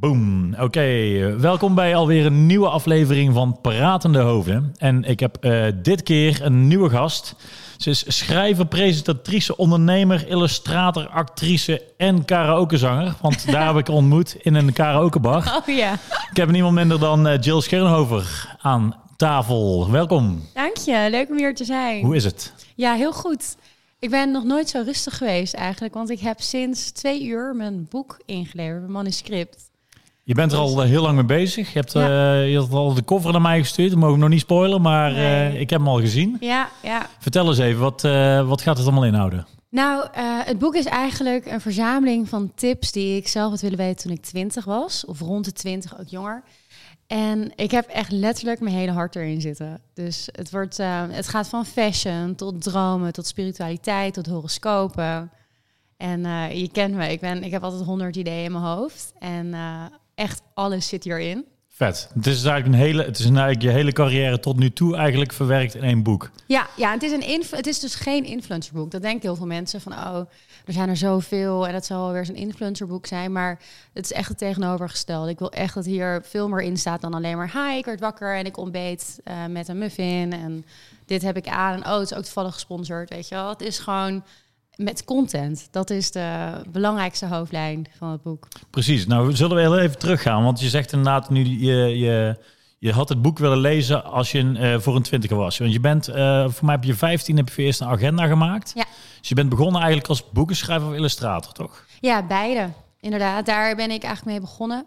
Boom. Oké, welkom bij alweer een nieuwe aflevering van Pratende Hoofden. En ik heb uh, dit keer een nieuwe gast. Ze is schrijver, presentatrice, ondernemer, illustrator, actrice en karaokezanger. Want daar heb ik ontmoet in een karaokebar. Oh ja. Ik heb niemand minder dan uh, Jill Schernhover aan tafel. Welkom. Dank je, leuk om hier te zijn. Hoe is het? Ja, heel goed. Ik ben nog nooit zo rustig geweest eigenlijk, want ik heb sinds twee uur mijn boek ingeleverd, mijn manuscript. Je bent er al eh, heel lang mee bezig. Je hebt, ja. uh, je hebt al de cover naar mij gestuurd. Dat mogen we nog niet spoilen, maar nee. uh, ik heb hem al gezien. Ja, ja. Vertel eens even, wat, uh, wat gaat het allemaal inhouden? Nou, het boek is eigenlijk een verzameling van tips die ik zelf had willen weten toen ik twintig was. Of rond de twintig, ook jonger. En ik heb echt letterlijk mijn hele hart erin zitten. Dus het, wordt, het gaat van fashion tot dromen, tot spiritualiteit, tot horoscopen. En je kent me, ik, ben, ik heb altijd honderd ideeën in mijn hoofd. En echt alles zit hierin. Vet. Het is eigenlijk een hele, het is eigenlijk je hele carrière tot nu toe eigenlijk verwerkt in één boek. Ja, ja het, is een het is dus geen influencerboek. Dat denken heel veel mensen van, oh, er zijn er zoveel en dat zal weer zo'n influencerboek zijn. Maar het is echt het tegenovergestelde. Ik wil echt dat hier veel meer in staat dan alleen maar, hi, ik werd wakker en ik ontbeet uh, met een muffin en dit heb ik aan. En oh, het is ook toevallig gesponsord, weet je wel. Het is gewoon met content. Dat is de belangrijkste hoofdlijn van het boek. Precies. Nou, zullen we heel even teruggaan. Want je zegt inderdaad nu, je, je, je had het boek willen lezen als je uh, voor een twintiger was. Want je bent, uh, voor mij heb je 15, heb je voor eerst een agenda gemaakt. Ja. Dus je bent begonnen eigenlijk als boekenschrijver of illustrator, toch? Ja, beide. Inderdaad, daar ben ik eigenlijk mee begonnen.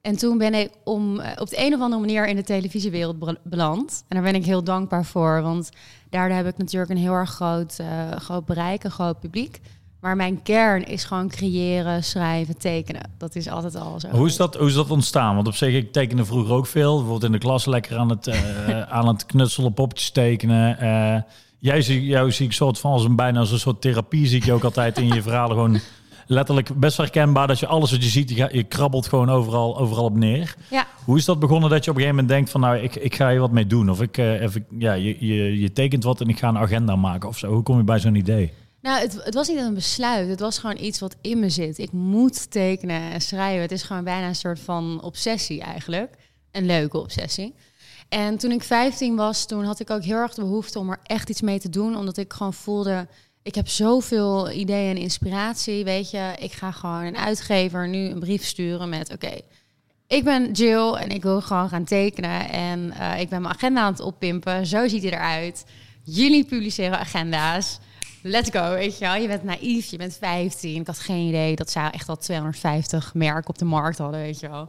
En toen ben ik om, op de een of andere manier in de televisiewereld beland. En daar ben ik heel dankbaar voor. Want daardoor heb ik natuurlijk een heel erg groot, uh, groot bereik, een groot publiek. Maar mijn kern is gewoon creëren, schrijven, tekenen. Dat is altijd al zo. Hoe is dat, hoe is dat ontstaan? Want op zich, ik tekende vroeger ook veel. Bijvoorbeeld in de klas lekker aan het, uh, aan het knutselen, popjes tekenen. Uh, jij zie, jou zie ik soort van als een bijna als een soort therapie. Zie ik je ook altijd in je verhalen gewoon letterlijk best herkenbaar dat je alles wat je ziet, je, krabbelt gewoon overal, overal op neer. Ja. Hoe is dat begonnen dat je op een gegeven moment denkt van nou, ik, ik ga hier wat mee doen? Of ik, uh, even, ja, je, je, je tekent wat en ik ga een agenda maken of zo. Hoe kom je bij zo'n idee? Nou, het, het was niet een besluit. Het was gewoon iets wat in me zit. Ik moet tekenen en schrijven. Het is gewoon bijna een soort van obsessie eigenlijk. Een leuke obsessie. En toen ik 15 was, toen had ik ook heel erg de behoefte om er echt iets mee te doen. Omdat ik gewoon voelde, ik heb zoveel ideeën en inspiratie. Weet je, ik ga gewoon een uitgever nu een brief sturen met: Oké, ik ben Jill en ik wil gewoon gaan tekenen. En uh, ik ben mijn agenda aan het oppimpen. Zo ziet hij eruit. Jullie publiceren agenda's. Let's go, weet je wel. Je bent naïef, je bent 15. Ik had geen idee dat ze echt al 250 merken op de markt hadden, weet je wel.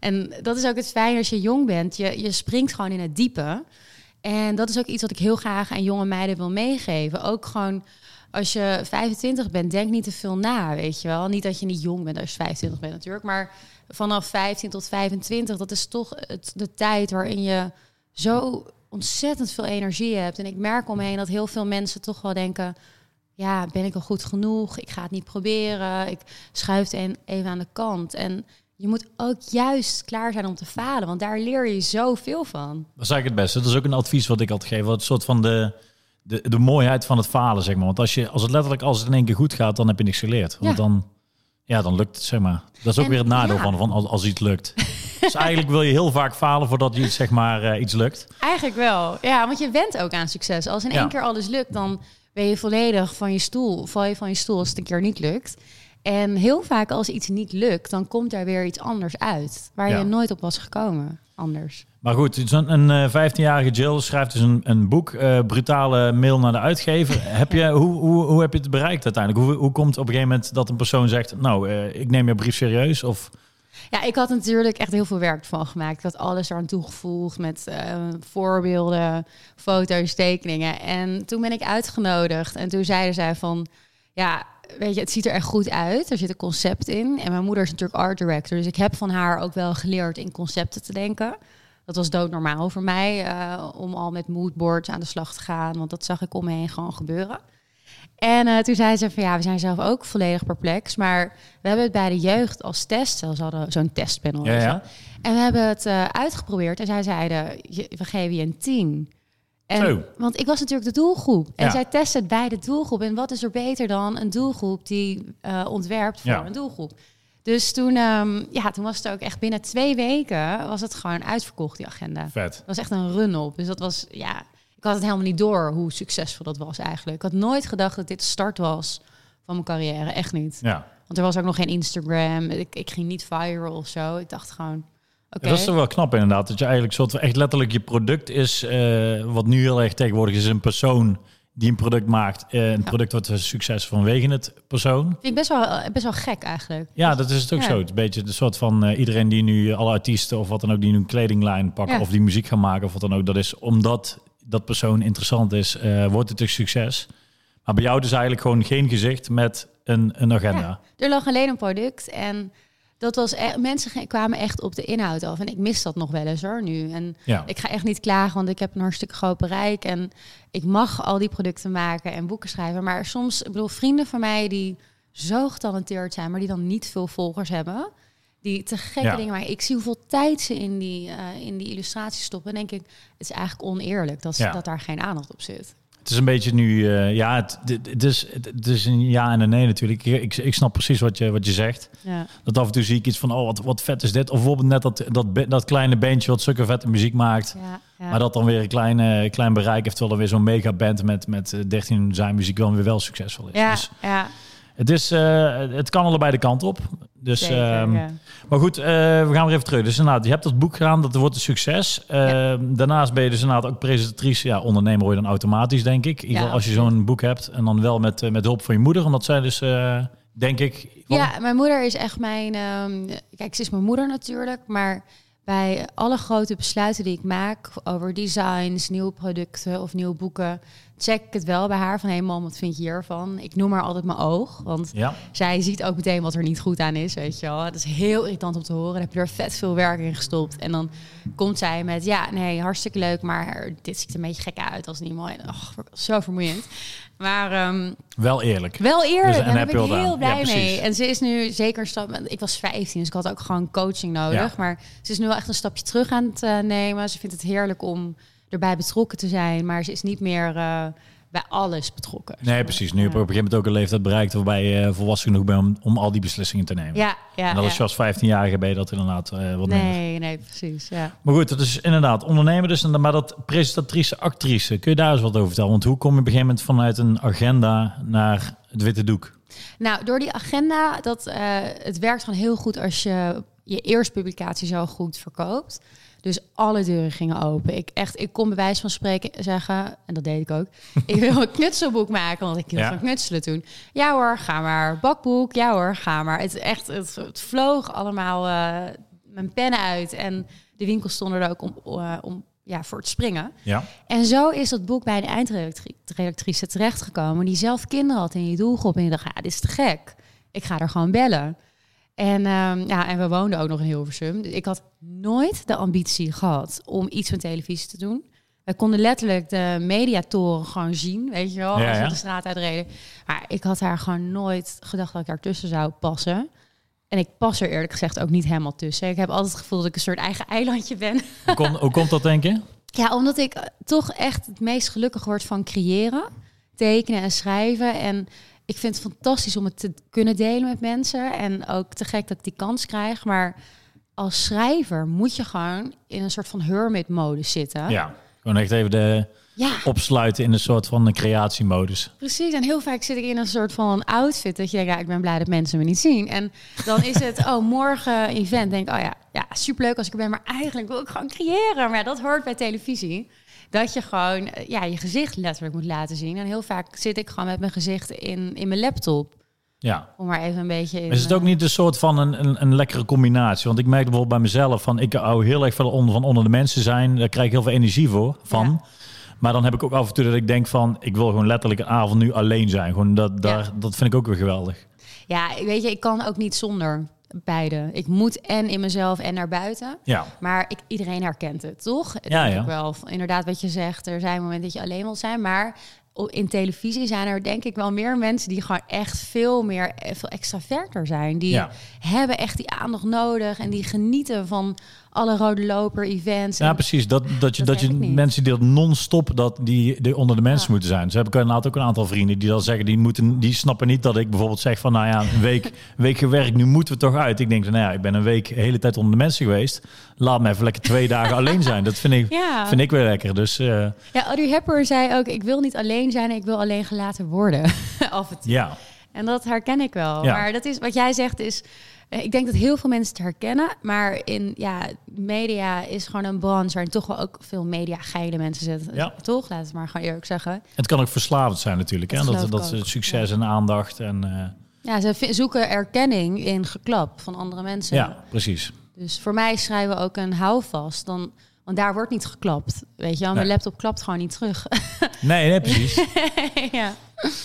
En dat is ook het fijn als je jong bent. Je, je springt gewoon in het diepe. En dat is ook iets wat ik heel graag aan jonge meiden wil meegeven. Ook gewoon als je 25 bent, denk niet te veel na, weet je wel. Niet dat je niet jong bent als je 25 bent natuurlijk, maar vanaf 15 tot 25, dat is toch het, de tijd waarin je zo ontzettend veel energie hebt. En ik merk omheen dat heel veel mensen toch wel denken, ja, ben ik al goed genoeg? Ik ga het niet proberen. Ik schuif het even aan de kant. En je moet ook juist klaar zijn om te falen, want daar leer je zoveel van. Dat is eigenlijk het beste. Dat is ook een advies wat ik altijd geef. Wat soort van de de, de mooiheid van het falen, zeg maar. Want als, je, als het letterlijk als het in één keer goed gaat, dan heb je niks geleerd. Want ja. dan, ja, dan lukt het, zeg maar. Dat is ook En- weer het nadeel ja. van, van als, als iets lukt. dus eigenlijk wil je heel vaak falen voordat je iets, zeg maar, eh, iets lukt. Eigenlijk wel. Ja, want je went ook aan succes. Als in Ja. één keer alles lukt, dan ben je volledig van je stoel. Val je van je stoel als het een keer niet lukt. En heel vaak als iets niet lukt, dan komt daar weer iets anders uit. Waar je nooit op was gekomen anders. Maar goed, een eh, 15-jarige Jill schrijft dus een, een boek, eh, brutale mail naar de uitgever. heb je, hoe, hoe, hoe heb je het bereikt uiteindelijk? Hoe, hoe komt op een gegeven moment dat een persoon zegt, nou, eh, ik neem je brief serieus? Of Ja, ik had natuurlijk echt heel veel werk van gemaakt. Ik had alles eraan toegevoegd met eh, voorbeelden, foto's, tekeningen. En toen ben ik uitgenodigd en toen zeiden zij van... Ja, weet je, het ziet er echt goed uit. Er zit een concept in. En mijn moeder is natuurlijk art director. Dus ik heb van haar ook wel geleerd in concepten te denken. Dat was doodnormaal voor mij eh, om al met moodboards aan de slag te gaan. Want dat zag ik om me heen gewoon gebeuren. En eh, toen zei ze van ja, we zijn zelf ook volledig perplex. Maar we hebben het bij de jeugd als test. Zelfs hadden zo'n testpanel. Ja. En we hebben het eh, uitgeprobeerd. En zij zeiden, we geven je een 10. En, Zo. Want ik was natuurlijk de doelgroep. En Ja. zij testen het bij de doelgroep. En wat is er beter dan een doelgroep die eh, ontwerpt voor Ja. een doelgroep? Dus toen, ehm, ja, toen was het ook echt binnen twee weken was het gewoon uitverkocht, die agenda. Vet. Het was echt een run op. Dus dat was, ja, ik had het helemaal niet door hoe succesvol dat was eigenlijk. Ik had nooit gedacht dat dit de start was van mijn carrière. Echt niet. Ja. Want er was ook nog geen Instagram. Ik, ik ging niet viral of zo. Ik dacht gewoon, Dat is toch wel knap inderdaad. Dat je eigenlijk soort van echt letterlijk je product is, eh, wat nu heel erg tegenwoordig is, een persoon die een product maakt. eh, een product wat een succes vanwege het persoon. Vind ik best wel, eh, best wel gek eigenlijk. Ja, dat is het ook Ja. zo. Het is een beetje de soort van iedereen die nu, alle artiesten of wat dan ook, die nu een kledinglijn pakken Ja. of die muziek gaan maken of wat dan ook. Dat is omdat dat persoon interessant is, wordt het een succes. Maar bij jou dus eigenlijk gewoon geen gezicht met een, een agenda. Ja. Er lag alleen een product en dat was e- mensen kwamen echt op de inhoud af. En ik mis dat nog wel eens hoor nu. En Ja. ik ga echt niet klagen, want ik heb een hartstikke groot bereik. En ik mag al die producten maken en boeken schrijven. Maar soms, ik bedoel, vrienden van mij die zo getalenteerd zijn, maar die dan niet veel volgers hebben. Die te gekke Ja. dingen maken. Ik zie hoeveel tijd ze in die, eh, in die illustraties stoppen. En denk ik, het is eigenlijk oneerlijk dat, ze- Ja. dat daar geen aandacht op zit. Het is een beetje nu, eh, ja, het, is, het is een ja en een nee natuurlijk. Ik, ik, snap precies wat je, wat je zegt. Ja. Dat af en toe zie ik iets van, oh, wat, wat vet is dit. Of bijvoorbeeld net dat, dat, kleine bandje wat zulke vette muziek maakt. Ja, ja. Maar dat dan weer een klein, eh, klein bereik heeft, terwijl er weer zo'n mega band met, met eh, 13 zijn muziek dan weer wel succesvol is. ja, Dus ja, het, is eh, het kan allebei de kant op. Dus, zeker, ehm, ja. Maar goed, eh, we gaan weer even terug. Dus inderdaad, je hebt dat boek gedaan, dat wordt een succes. Eh, Daarnaast ben je dus inderdaad ook presentatrice. Ja, ondernemer word je dan automatisch, denk ik. In ieder geval als je zo'n boek hebt. En dan wel met, eh, met hulp van je moeder. Omdat zij dus, denk ik... van- Ja, mijn moeder is echt mijn. ehm, kijk, ze is mijn moeder natuurlijk. Maar bij alle grote besluiten die ik maak over designs, nieuwe producten of nieuwe boeken, check ik het wel bij haar van hé mam, wat vind je hiervan? Ik noem haar altijd mijn oog, want Ja, zij ziet ook meteen wat er niet goed aan is, weet je wel. Dat is heel irritant om te horen. Dan heb je er vet veel werk in gestopt. En dan komt zij met, ja, nee, hartstikke leuk, maar dit ziet er een beetje gek uit als niet mooi. Och, zo vermoeiend. Maar ehm, wel eerlijk. wel eerlijk, Dus- en daar ben ik heel. Ja, blij mee. En ze is nu zeker een stap... Ik was 15, dus ik had ook gewoon coaching nodig. Ja. Maar ze is nu wel echt een stapje terug aan het eh, nemen. Ze vindt het heerlijk om erbij betrokken te zijn. Maar ze is niet meer eh, bij alles betrokken. Nee, precies. Nu heb je op een gegeven moment ook een leeftijd bereikt... waarbij je volwassen genoeg bent om, om al die beslissingen te nemen. Ja, ja, en dat ja. is je als 15-jarige ben je dat inderdaad eh, wat minder. Nee, nee, precies. Ja. Maar goed, dat is inderdaad ondernemer dus. en dan- Maar dat presentatrice, actrice, kun je daar eens wat over vertellen? Want hoe kom je op een gegeven moment vanuit een agenda naar het witte doek? Nou, door die agenda, dat, eh, het werkt gewoon heel goed als je je eerste publicatie zo goed verkoopt. Dus alle deuren gingen open. Ik, echt, ik kon bij wijze van spreken zeggen, en dat deed ik ook, ik wil een knutselboek maken, want ik hield Ja. van knutselen toen. Ja hoor, ga maar. Bakboek, ja hoor, ga maar. Het, echt, het, het vloog allemaal eh, mijn pennen uit en de winkels stonden er ook om, eh, om ja, voor te springen. Ja, En zo is dat boek bij de eindredactrice terechtgekomen, die zelf kinderen had in die doelgroep. En die dacht, ja, dit is te gek. Ik ga er gewoon bellen. En, ehm, ja, en we woonden ook nog in Hilversum. Dus ik had nooit de ambitie gehad om iets met televisie te doen. We konden letterlijk de mediatoren gewoon zien, weet je wel, Ja, als we ja. de straat uitreden. Maar ik had daar gewoon nooit gedacht dat ik daartussen zou passen. En ik pas er eerlijk gezegd ook niet helemaal tussen. Ik heb altijd het gevoel dat ik een soort eigen eilandje ben. hoe, hoe komt dat denk je? Ja, omdat ik eh, toch echt het meest gelukkig word van creëren, tekenen en schrijven. En ik vind het fantastisch om het te kunnen delen met mensen. En ook te gek dat ik die kans krijg. Maar als schrijver moet je gewoon in een soort van hermit-modus zitten. Ja, gewoon echt even de Ja, opsluiten in een soort van een creatiemodus. precies. En heel vaak zit ik in een soort van outfit dat je denkt, ja, ik ben blij dat mensen me niet zien. En dan is het, oh, morgen event. Denk oh ja, ja, superleuk als ik er ben. Maar eigenlijk wil ik gewoon creëren. Maar ja, dat hoort bij televisie. Dat je gewoon eh, ja, je gezicht letterlijk moet laten zien. En heel vaak zit ik gewoon met mijn gezicht in, in mijn laptop. Ja. Om maar even een beetje in... Is het ook eh, niet een soort van een, een, een lekkere combinatie? Want ik merk bijvoorbeeld bij mezelf van ik hou heel erg veel onder, van onder de mensen zijn. Daar krijg ik heel veel energie voor van. Ja. Maar dan heb ik ook af en toe dat ik denk van ik wil gewoon letterlijk een avond nu alleen zijn. Gewoon dat, daar, Ja. dat vind ik ook weer geweldig. Ja, weet je, ik kan ook niet zonder beide. Ik moet en in mezelf en naar buiten. Ja, Maar ik, iedereen herkent het, toch? Ja, Denk ja. Ik wel. Inderdaad, wat je zegt, er zijn momenten dat je alleen wilt zijn. Maar in televisie zijn er denk ik wel meer mensen die gewoon echt veel meer, eh, veel extraverter zijn. Die Ja. hebben echt die aandacht nodig en die genieten van alle rode loper events. Ja, precies. Dat, dat je, Dat dat je mensen die dat non-stop dat die, die onder de mensen Ja. moeten zijn. Ze heb ik inderdaad ook een aantal vrienden die dan zeggen, die, moeten, die snappen niet dat ik bijvoorbeeld zeg van, nou ja, een week, week gewerkt, nu moeten we toch uit. Ik denk, nou ja, ik ben een week de hele tijd onder de mensen geweest. Laat me even lekker twee dagen alleen zijn. Dat vind ik, ja. vind ik weer lekker. Dus eh, ja, Audrey Hepburn zei ook, ik wil niet alleen zijn, ik wil alleen gelaten worden. Af en toe. ja, En dat herken ik wel. Ja. Maar dat is wat jij zegt is. Eh, Ik denk dat heel veel mensen het herkennen. Maar in ja, media is gewoon een branche waarin toch wel ook veel media geile mensen zitten. Ja. Toch? Laat het maar gewoon eerlijk zeggen. het kan ook verslavend zijn natuurlijk. Hè? Dat Dat, ook. succes en aandacht. En, eh, Ja, ze zoeken erkenning in geklap van andere mensen. ja, precies. Dus voor mij schrijven we ook een houvast. Dan, want daar wordt niet geklapt. Weet je wel, mijn Nee. laptop klapt gewoon niet terug. Nee, nee precies. ja.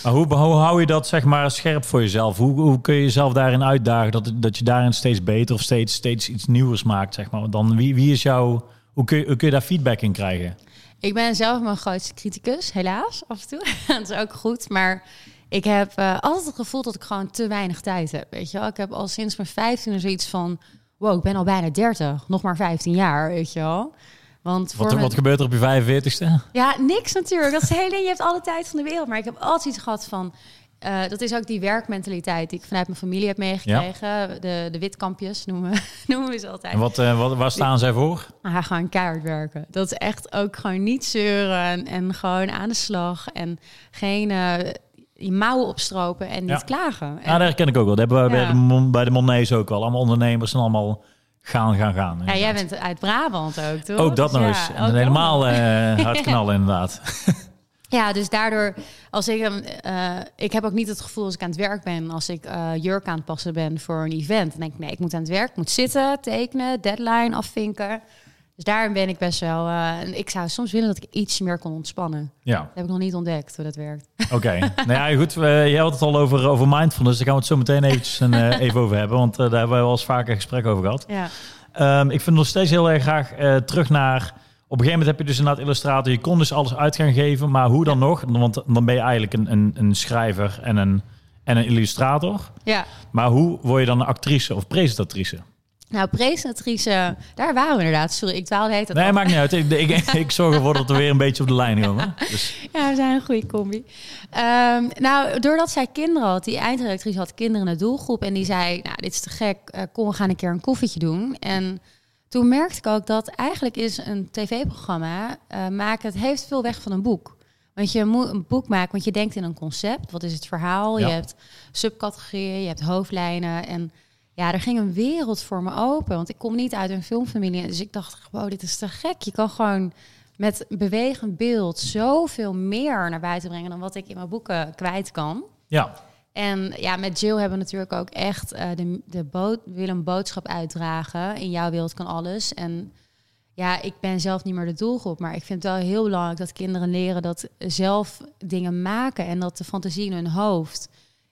Maar hoe, hoe hou je dat zeg maar scherp voor jezelf? Hoe, hoe kun je jezelf daarin uitdagen dat, dat je daarin steeds beter of steeds, steeds iets nieuws maakt? Zeg maar? Dan wie, wie is jouw. Hoe kun, je, hoe kun je daar feedback in krijgen? Ik ben zelf mijn grootste criticus, helaas, af en toe. dat is ook goed, maar ik heb eh, altijd het gevoel dat ik gewoon te weinig tijd heb. Weet je wel? Ik heb al sinds mijn 15 zoiets van... wow, ik ben al bijna 30, nog maar 15 jaar, weet je wel. Want voor Wat, mijn- wat gebeurt er op je 45ste? Ja, niks natuurlijk. Dat is hele. Je hebt alle tijd van de wereld. Maar ik heb altijd iets gehad van... eh, dat is ook die werkmentaliteit die ik vanuit mijn familie heb meegekregen. De, de witkampjes noemen, noemen we ze altijd. En wat, eh, wat, waar staan zij voor? Maar gewoon keihard werken. Dat is echt ook gewoon niet zeuren en, en gewoon aan de slag. En geen eh, je mouwen opstropen en niet klagen. En, Ja, dat herken ik ook wel. Dat hebben we bij, de, bij de Monnees ook wel. Allemaal ondernemers en allemaal gaan, gaan, gaan. ja, jij bent uit Brabant ook, toch? Ook dat Dus nog eens. En helemaal eh hard knallen inderdaad. Ja, dus daardoor, als ik, hem, eh, ik heb ook niet het gevoel als ik aan het werk ben, als ik eh, jurk aan het passen ben voor een event. Dan denk ik, nee, ik moet aan het werk, ik moet zitten, tekenen, deadline afvinken. Dus daarin ben ik best wel. eh, en ik zou soms willen dat ik iets meer kon ontspannen. Ja, Dat heb ik nog niet ontdekt hoe dat werkt. oké. nou ja, goed. We, je had het al over, over mindfulness. Daar gaan we het zo meteen eventjes een, eh, even over hebben. Want eh, daar hebben we wel eens vaker gesprek over gehad. Ja. Ehm, ik vind nog steeds heel erg graag terug naar... Op een gegeven moment heb je dus inderdaad illustrator. Je kon dus alles uit gaan geven. Maar hoe dan nog? Want dan ben je eigenlijk een, een, een schrijver en een, en een illustrator. ja. Maar hoe word je dan een actrice of presentatrice? Nou, presentatrice, daar waren we inderdaad. Sorry, ik dwaalde heet dat Nee, af. maakt niet uit. Ik, ik, ik zorg ervoor dat we weer een beetje op de lijn komen. Dus, Ja, we zijn een goede combi. Ehm, nou, doordat zij kinderen had, die eindredactrice had kinderen in de doelgroep. En die zei, nou, dit is te gek, eh, kom, we gaan een keer een koffietje doen. En toen merkte ik ook dat eigenlijk is een tv-programma eh, maken, het heeft veel weg van een boek. Want je moet een boek maken, want je denkt in een concept. Wat is het verhaal? Ja. Je hebt subcategorieën, je hebt hoofdlijnen. En ja, er ging een wereld voor me open. Want ik kom niet uit een filmfamilie. Dus ik dacht, wow, dit is te gek. Je kan gewoon met bewegend beeld zoveel meer naar buiten brengen dan wat ik in mijn boeken kwijt kan. ja, En ja, met Jill hebben we natuurlijk ook echt eh, de, de bood, we willen een boodschap uitdragen. In jouw wereld kan alles. En ja, ik ben zelf niet meer de doelgroep, maar ik vind het wel heel belangrijk dat kinderen leren dat zelf dingen maken en dat de fantasie in hun hoofd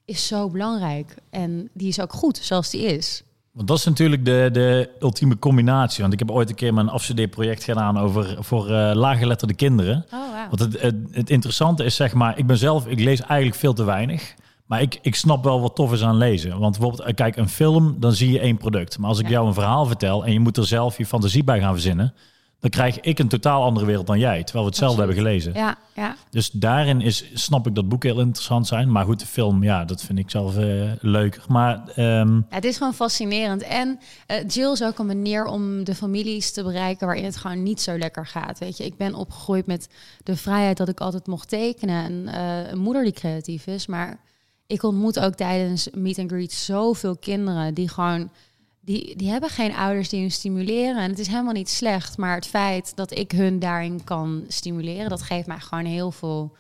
is zo belangrijk. En die is ook goed zoals die is. want dat is natuurlijk de, de ultieme combinatie. Want ik heb ooit een keer mijn afstudeerproject gedaan over voor eh laaggeletterde kinderen. Oh, wow. Want het, het, het interessante is, zeg maar, ik ben zelf, ik lees eigenlijk veel te weinig. Maar ik, ik snap wel wat tof is aan lezen. Want bijvoorbeeld, eh, kijk, een film, dan zie je één product. Maar als ik Ja. jou een verhaal vertel en je moet er zelf je fantasie bij gaan verzinnen, dan krijg ik een totaal andere wereld dan jij. Terwijl we hetzelfde Absoluut. hebben gelezen. Ja, ja. Dus daarin is, snap ik dat boeken heel interessant zijn. Maar goed, de film, ja, dat vind ik zelf eh, leuker. Maar ehm, Ja, het is gewoon fascinerend. En eh, Jill is ook een manier om de families te bereiken waarin het gewoon niet zo lekker gaat. Weet je, ik ben opgegroeid met de vrijheid dat ik altijd mocht tekenen. En eh, een moeder die creatief is. Maar ik ontmoet ook tijdens meet and greet zoveel kinderen die gewoon. Die, die hebben geen ouders die hun stimuleren. En het is helemaal niet slecht. Maar het feit dat ik hun daarin kan stimuleren, dat geeft mij gewoon heel veel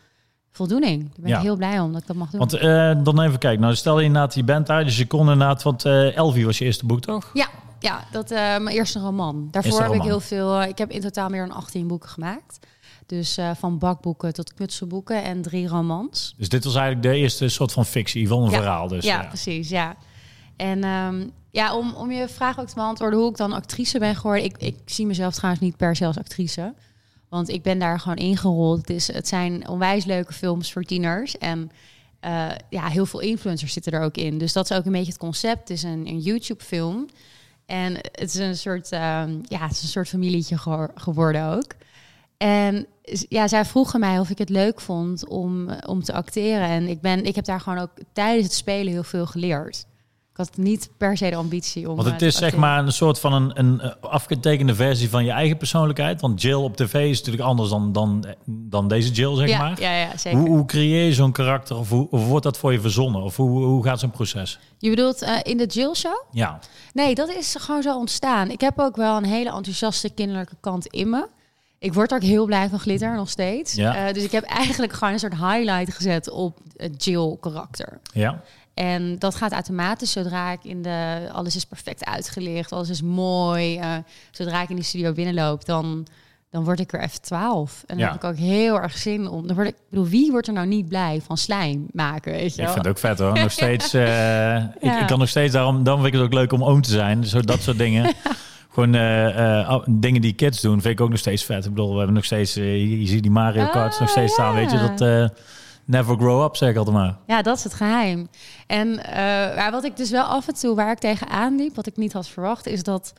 voldoening. Daar ben Ja. ik heel blij om dat ik dat mag doen. want eh, dan even kijken. Nou, stel je inderdaad, je bent daar. Dus je kon inderdaad, want eh Elvie was je eerste boek, toch? Ja, ja dat eh mijn eerste roman. Daarvoor Eerste heb ik heel veel. ik heb in totaal meer dan 18 boeken gemaakt. Dus van bakboeken tot knutselboeken en drie romans. Dus dit was eigenlijk de eerste soort van fictie, van een Ja. verhaal. Dus, ja, ja. precies. Ja. En ehm, ja, om, om je vraag ook te beantwoorden hoe ik dan actrice ben geworden. Ik, ik zie mezelf trouwens niet per se als actrice. Want ik ben daar gewoon ingerold. Het, is, het zijn onwijs leuke films voor tieners. En eh, ja, heel veel influencers zitten er ook in. Dus dat is ook een beetje het concept. Het is een, een YouTube-film. En het is een soort, ehm, ja, het is een soort familietje geworden ook. En ja, zij vroegen mij of ik het leuk vond om, om te acteren. En ik, ben, ik heb daar gewoon ook tijdens het spelen heel veel geleerd. Ik had niet per se de ambitie om. Want eh, het te is zeg maar een soort van een, een eh, afgetekende versie van je eigen persoonlijkheid. Want Jill op tv is natuurlijk anders dan, dan, dan deze Jill, zeg ja, maar. ja, ja, zeker. Hoe, hoe creëer je zo'n karakter? Of hoe, of wordt dat voor je verzonnen? Of hoe, hoe gaat zo'n proces? Je bedoelt eh, in de Jill Show? Ja, Nee, dat is gewoon zo ontstaan. Ik heb ook wel een hele enthousiaste kinderlijke kant in me. Ik word ook heel blij van glitter nog steeds. Ja. Eh, dus ik heb eigenlijk gewoon een soort highlight gezet op het Jill karakter. ja. En dat gaat automatisch zodra ik in de... Alles is perfect uitgelicht, alles is mooi. eh, zodra ik in die studio binnenloop, dan, dan word ik er even twaalf. En dan Ja. heb ik ook heel erg zin om... Dan word ik, ik bedoel, wie wordt er nou niet blij van slijm maken, weet je Ik wel? vind het ook vet hoor. Nog steeds, eh, ik, Ja. ik kan nog steeds daarom, daarom vind ik het ook leuk om oom te zijn. Zo dat soort dingen. Gewoon eh, oh, dingen die kids doen, vind ik ook nog steeds vet. Ik bedoel, we hebben nog steeds, je, ziet die Mario Karts Ah, nog steeds staan, weet je. ja. Dat never grow up, zeg ik altijd maar. Ja, dat is het geheim. En eh, maar wat ik dus wel af en toe waar ik tegenaan liep, wat ik niet had verwacht, is dat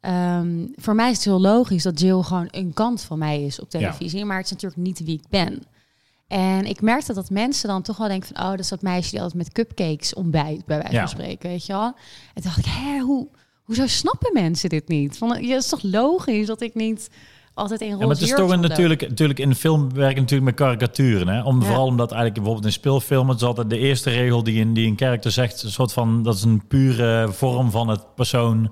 ehm, voor mij is het heel logisch dat Jill gewoon een kant van mij is op televisie, maar het is natuurlijk niet wie ik ben. En ik merkte dat mensen dan toch wel denken van, oh, dat is dat meisje die altijd met cupcakes ontbijt, bij wijze Ja. van spreken, weet je wel. En toen dacht ik, hè, hoe, hoezo snappen mensen dit niet? Van, ja, het is toch logisch dat ik niet altijd in roze Ja, maar het is toch een, natuurlijk, natuurlijk in de film werken natuurlijk met karikaturen. Hè? Om, Ja. Vooral omdat eigenlijk bijvoorbeeld in speelfilmen is altijd de eerste regel die een, die een karakter zegt, een soort van dat is een pure vorm van het persoon,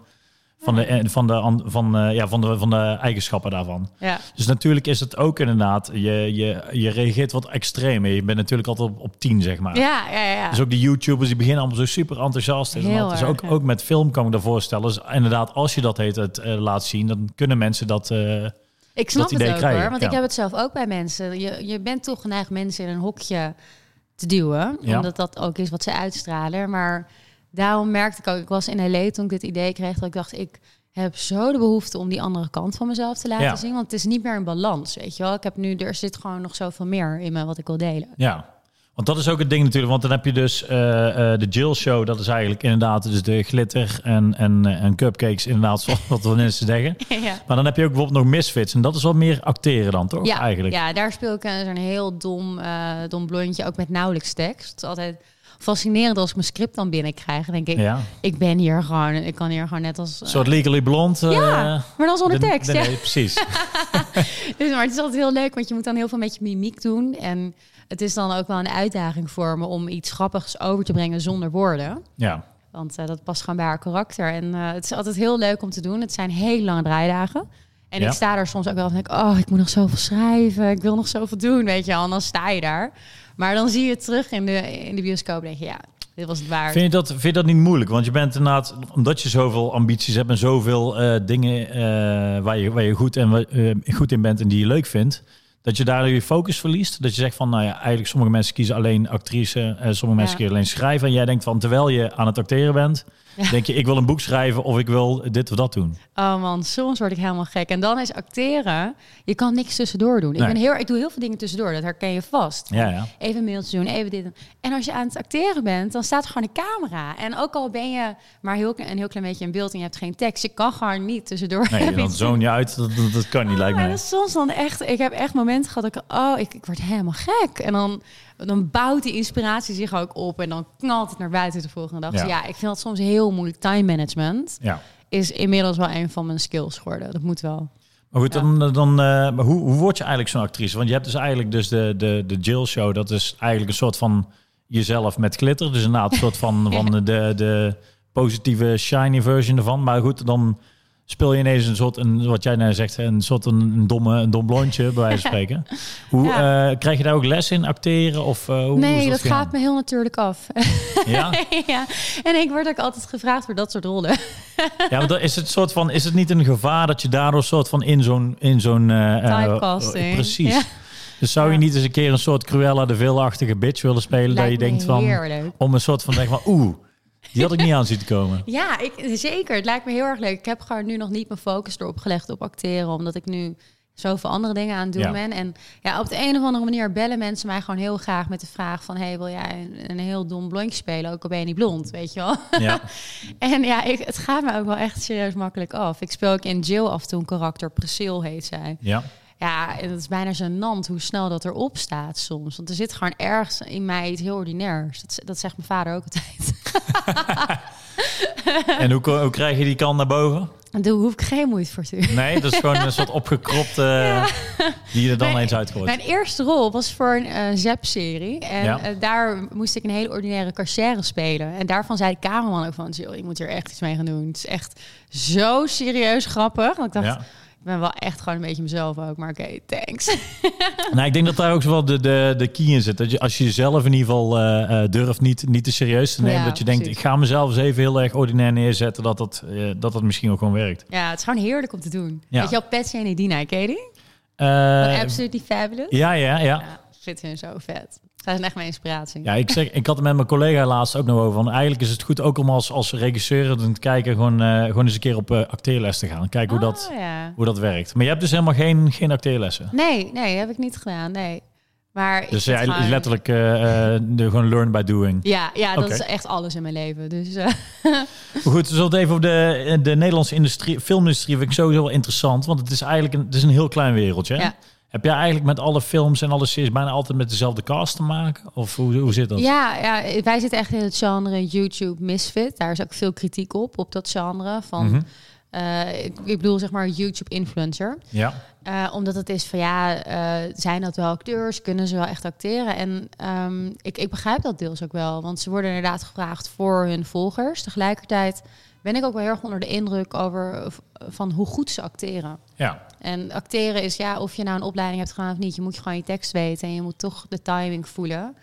van de, van de, an- van, eh, ja, van de, van de eigenschappen daarvan. Ja. Dus natuurlijk is het ook inderdaad, je, je, je reageert wat extreem. Je bent natuurlijk altijd op, op tien, zeg maar. Ja, ja, ja. Dus ook die YouTubers die beginnen allemaal zo super enthousiast. En Heel dat is erg, ook, ja. ook met film kan ik me daarvoor stellen. Dus inderdaad, als je dat heet het eh, laat zien, dan kunnen mensen dat. eh, Ik snap het ook krijgen, hoor, want ja. ik heb het zelf ook bij mensen. Je, je bent toch geneigd mensen in een hokje te duwen, Ja. omdat dat ook is wat ze uitstralen. Maar daarom merkte ik ook, ik was in LA toen ik dit idee kreeg, dat ik dacht, ik heb zo de behoefte om die andere kant van mezelf te laten Ja. zien, want het is niet meer een balans, weet je wel. Ik heb nu, er zit gewoon nog zoveel meer in me wat ik wil delen. Ja, want dat is ook het ding natuurlijk. Want dan heb je dus eh, eh, de Jill Show. Dat is eigenlijk inderdaad dus de glitter en, en, eh, en cupcakes. Inderdaad, zoals wat we mensen zeggen. ja. Maar dan heb je ook bijvoorbeeld nog Misfits. En dat is wat meer acteren dan, toch? Ja, eigenlijk. ja, daar speel ik een, zo'n heel dom, dom blondje, ook met nauwelijks tekst. Het is altijd fascinerend als ik mijn script dan binnenkrijg. Denk ik, Ja. ik ben hier gewoon, ik kan hier gewoon net als... Een soort Legally Blonde. eh, ja, maar dan zonder de- tekst. de- ja. nee, precies. Dus, maar het is altijd heel leuk, want je moet dan heel veel met je mimiek doen. En het is dan ook wel een uitdaging voor me om iets grappigs over te brengen zonder woorden. Ja. Want eh, dat past gewoon bij haar karakter. En eh, het is altijd heel leuk om te doen. Het zijn hele lange draaidagen. En Ja. ik sta daar soms ook wel van, denk oh, ik moet nog zoveel schrijven. Ik wil nog zoveel doen, weet je. En dan sta je daar. Maar dan zie je het terug in de, in de bioscoop. denk je, ja, dit was het waard. Vind je, dat, vind je dat niet moeilijk? Want je bent inderdaad, omdat je zoveel ambities hebt en zoveel eh, dingen waar, je, waar je goed, en, goed in bent en die je leuk vindt, dat je daar je focus verliest. Dat je zegt van, nou ja, eigenlijk sommige mensen kiezen alleen actrice, eh, sommige mensen Ja. kiezen alleen schrijven. En jij denkt van, terwijl je aan het acteren bent, Ja. denk je, ik wil een boek schrijven of ik wil dit of dat doen. Oh man, soms word ik helemaal gek. En dan is acteren, je kan niks tussendoor doen. Ik, ben heel, ik doe heel veel dingen tussendoor, dat herken je vast. Ja, ja. Even mailtje doen, even dit. En als je aan het acteren bent, dan staat er gewoon een camera. En ook al ben je maar heel, een heel klein beetje in beeld en je hebt geen tekst, je kan gewoon niet tussendoor. Nee, dan zoon je uit, dat, dat, dat kan niet, lijkt Oh, mij. dat is soms dan echt. Ik heb echt momenten gehad dat ik, oh, ik, ik word helemaal gek. En dan, dan bouwt die inspiratie zich ook op en dan knalt het naar buiten de volgende dag. Ja. Dus ja, ik vind dat soms heel moeilijk. Time management Ja. is inmiddels wel een van mijn skills geworden. Dat moet wel. Maar goed, dan, dan, eh, maar hoe, hoe word je eigenlijk zo'n actrice? Want je hebt dus eigenlijk dus de, de, de Jill Show. Dat is eigenlijk een soort van jezelf met glitter. Dus inderdaad een soort van, van de, de positieve, shiny version ervan. Maar goed, dan speel je ineens een soort, een, wat jij nou zegt, een soort een, een domme, een dom blondje, bij wijze van spreken. Hoe, eh, krijg je daar ook les in acteren? Of, eh, hoe, nee, dat gegaan? gaat me heel natuurlijk af. Ja? ja. En ik word ook altijd gevraagd voor dat soort rollen. Ja, maar dan is het soort van, is het niet een gevaar dat je daardoor soort van in zo'n, in zo'n, Typecasting. precies. Ja. Dus zou je Ja. niet eens een keer een soort Cruella de Vil-achtige bitch willen spelen? dat je denkt van, heerlijk. om een soort van, denk van, oeh, die had ik niet aan zien komen. Ja, ik, zeker. Het lijkt me heel erg leuk. Ik heb gewoon nu nog niet mijn focus erop gelegd op acteren, omdat ik nu zoveel andere dingen aan het doen Ja. ben. En ja, op de een of andere manier bellen mensen mij gewoon heel graag met de vraag van... hey, wil jij een, een heel dom blondje spelen? Ook al ben je niet blond, weet je wel? Ja. En ja, ik, het gaat me ook wel echt serieus makkelijk af. Ik speel ook in Jill af en toe een karakter. Priscil heet zij. ja. Ja, en het is bijna gênant hoe snel dat erop staat soms. Want er zit gewoon ergens in mij iets heel ordinairs. Dat, dat zegt mijn vader ook altijd. En hoe, hoe krijg je die kant naar boven? En daar hoef ik geen moeite voor te doen. Nee, dat is gewoon een soort opgekropte die je er dan Mijn- eens uitgooit. Mijn eerste rol was voor een eh Zep-serie. En Ja. eh, daar moest ik een hele ordinaire cashier spelen. En daarvan zei de cameraman ook van... Jill, je moet hier echt iets mee gaan doen. Het is echt zo serieus grappig. Want ik dacht, Ja. Ik ben wel echt gewoon een beetje mezelf ook. Maar oké, thanks. Nou, ik denk dat daar ook zo wel de, de, de key in zit. Dat je, als je jezelf in ieder geval eh, eh, durft niet, niet te serieus te nemen. Ja, dat je denkt, ik ga mezelf eens even heel erg ordinair neerzetten. Dat dat, eh, dat, dat misschien ook gewoon werkt. Ja, het is gewoon heerlijk om te doen. Ja. Weet je wel, Patsy en Edina, ken je die? Van Absolutely Fabulous. ja, ja, ja. Ja, vind hun zo vet. Zij zijn echt mijn inspiratie. Ja, ik, zeg, ik had het met mijn collega laatst ook nog over. Van, eigenlijk is het goed ook om als, als regisseur te kijken, gewoon, eh, gewoon eens een keer op eh, acteerles te gaan. Kijken hoe, dat, Oh, ja. hoe dat werkt. Maar je hebt dus helemaal geen, geen acteerlessen. Nee, nee, heb ik niet gedaan. Nee. Maar Dus jij gewoon- letterlijk eh, de, gewoon learn by doing. Ja, ja dat is echt alles in mijn leven. Dus Maar goed, we zullen het even over de, de Nederlandse industrie, filmindustrie vind ik sowieso wel interessant. Want het is eigenlijk een, het is een heel klein wereldje. Ja. Heb jij eigenlijk met alle films en alle series bijna altijd met dezelfde cast te maken? Of hoe, hoe zit dat? ja, ja, wij zitten echt in het genre YouTube misfit. Daar is ook veel kritiek op, op dat genre. Van, Mhm. eh, ik, ik bedoel zeg maar YouTube influencer. Ja. Eh, omdat het is van ja, eh, zijn dat wel acteurs? Kunnen ze wel echt acteren? En ehm, ik, ik begrijp dat deels ook wel. Want ze worden inderdaad gevraagd voor hun volgers. Tegelijkertijd ben ik ook wel heel erg onder de indruk over van hoe goed ze acteren. Ja. En acteren is ja, of je nou een opleiding hebt gedaan of niet, je moet gewoon je tekst weten en je moet toch de timing voelen.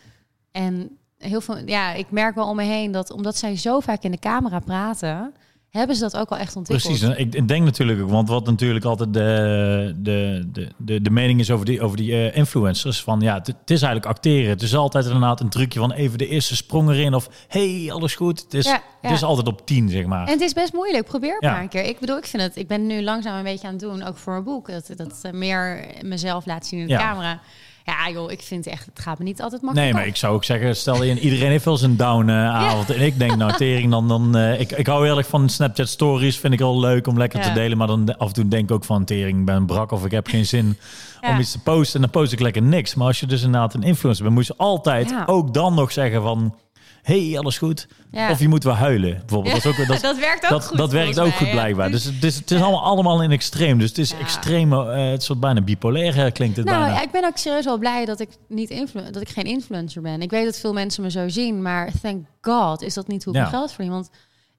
En heel veel, ja, ik merk wel om me heen dat omdat zij zo vaak in de camera praten, hebben ze dat ook al echt ontwikkeld. Precies, ik denk natuurlijk ook, want wat natuurlijk altijd de, de, de, de, mening is over die, over die eh, influencers, van ja, het, is eigenlijk acteren. Het is altijd inderdaad een trucje van even de eerste sprong erin of hey, alles goed. Het is. Het is altijd op tien, zeg maar. En het is best moeilijk. Probeer het maar een keer. Ik bedoel, ik vind het. Ik ben nu langzaam een beetje aan het doen, ook voor een boek. Dat, dat meer mezelf laat zien in de Ja. camera. Ja, joh, ik vind echt, het gaat me niet altijd makkelijk. Nee, maar ik zou ook zeggen, stel je, iedereen heeft wel eens een down eh, avond. En ik denk, nou, tering, dan, dan eh, ik, ik hou heel erg van Snapchat stories. Vind ik wel leuk om lekker te delen. Maar dan af en toe denk ik ook van, tering, ik ben brak of ik heb geen zin om iets te posten. En dan post ik lekker niks. Maar als je dus inderdaad een influencer bent, moet je altijd ook dan nog zeggen van, hey, alles goed. Ja. Of je moet wel huilen, bijvoorbeeld. Dat, is ook, dat, dat werkt ook dat, goed. dat werkt ook mij, goed blijkbaar. Dus het is, het is allemaal, allemaal in extreem. Dus het is Ja. extreme, eh, het soort bijna bipolair eh, klinkt het Nou, bijna. ik ben ook serieus wel blij dat ik niet influ- dat ik geen influencer ben. Ik weet dat veel mensen me zo zien, maar thank God is dat niet hoe ik mijn geld verdien. Want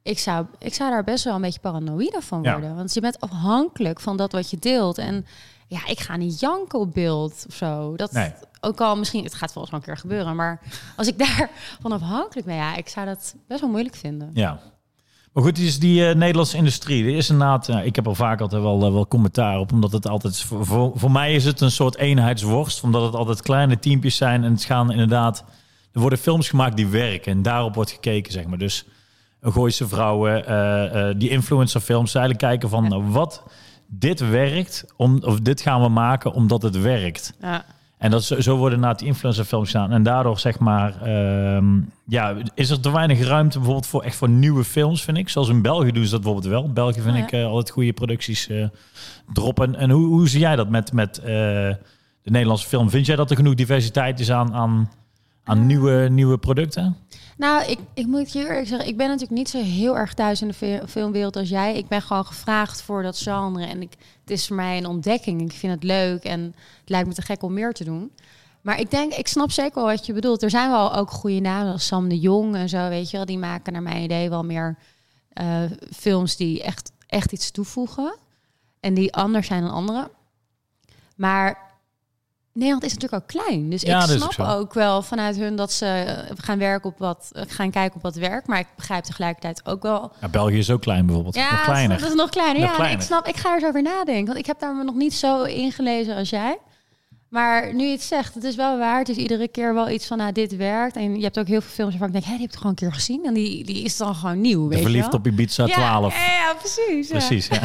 ik zou, ik zou daar best wel een beetje paranoïde van Ja. worden. Want je bent afhankelijk van dat wat je deelt. En ja, ik ga niet janken op beeld of zo. Dat, Nee. Ook al misschien, het gaat volgens wel een keer gebeuren. Maar als ik daar van afhankelijk ben, ja, ik zou dat best wel moeilijk vinden. Ja. Maar goed, die is die eh, Nederlandse industrie. Er is inderdaad, ik heb er vaak altijd wel, eh, wel commentaar op, omdat het altijd, voor, voor, mij is het een soort eenheidsworst, omdat het altijd kleine teampjes zijn en het gaan inderdaad, er worden films gemaakt die werken en daarop wordt gekeken, zeg maar. Dus een Gooise vrouwen, eh, die influencerfilms, eigenlijk kijken van nou, wat dit werkt, om, of dit gaan we maken omdat het werkt. Ja. En dat, zo, worden na die influencerfilms gedaan. En daardoor zeg maar, ehm, ja, is er te weinig ruimte bijvoorbeeld voor echt voor nieuwe films, vind ik. Zoals in België doen ze dat bijvoorbeeld wel. België vind Ja. ik eh, altijd goede producties eh, droppen. En hoe, hoe zie jij dat met, met eh, de Nederlandse film? Vind jij dat er genoeg diversiteit is aan, aan, aan nieuwe, nieuwe producten? Nou, ik, ik moet je eerlijk zeggen, ik ben natuurlijk niet zo heel erg thuis in de fi- filmwereld als jij. Ik ben gewoon gevraagd voor dat genre en ik, het is voor mij een ontdekking. Ik vind het leuk en het lijkt me te gek om meer te doen. Maar ik denk, ik snap zeker wel wat je bedoelt. Er zijn wel ook goede namen als Sam de Jong en zo, weet je wel. Die maken naar mijn idee wel meer eh, films die echt, echt iets toevoegen. En die anders zijn dan andere. Maar Nederland is natuurlijk ook klein. Dus Ja, ik snap ook wel vanuit hun dat ze eh, gaan werken op wat, gaan kijken op wat werkt. Maar ik begrijp tegelijkertijd ook wel. Ja, België is ook klein bijvoorbeeld. Ja, nog kleiner. dat is nog kleiner. Nog ja, kleiner. ik snap. Ik ga er zo over nadenken, want ik heb daar me nog niet zo ingelezen als jij. Maar nu je het zegt, het is wel waar. Het is iedere keer wel iets van, nou, dit werkt. En je hebt ook heel veel films waarvan ik denk, hé, die heb ik gewoon een keer gezien. En die, die is dan gewoon nieuw, weet je Verliefd wel? op Ibiza Ja, 12. Ja, ja, precies. ja. Precies, ja.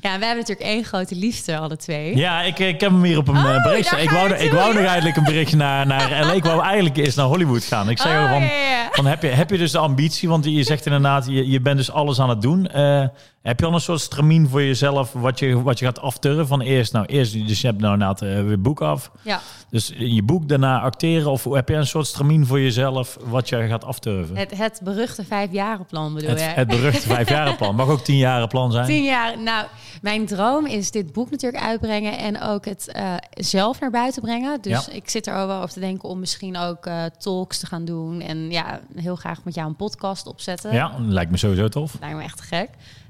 Ja, wij hebben natuurlijk één grote liefde, alle twee. Ja, ik, ik heb hem hier op een Oh, eh, berichtje. Ik wou, ik wou nog eigenlijk een berichtje naar, naar LA. Ik wou eigenlijk eerst naar Hollywood gaan. Ik zeg Oh, van, van heb, je, heb je dus de ambitie? Want je zegt inderdaad, je, je bent dus alles aan het doen. Eh, heb je al een soort stramien voor jezelf wat je, wat je gaat afturren? Van eerst, nou eerst, dus je hebt nou inderdaad weer boek af. Ja, Dus in je boek daarna acteren. Of heb je een soort stramien voor jezelf wat je gaat afturven? Het, het, het beruchte vijfjarenplan bedoel het, jij? beruchte vijfjarenplan. Mag ook tien jaren plan zijn. Tien jaar. Nou, mijn droom is dit boek natuurlijk uitbrengen en ook het eh, zelf naar buiten brengen. Dus Ja. ik zit er ook wel over te denken om misschien ook eh, talks te gaan doen. En ja, heel graag met jou een podcast opzetten. Ja, lijkt me sowieso tof. Lijkt me echt gek.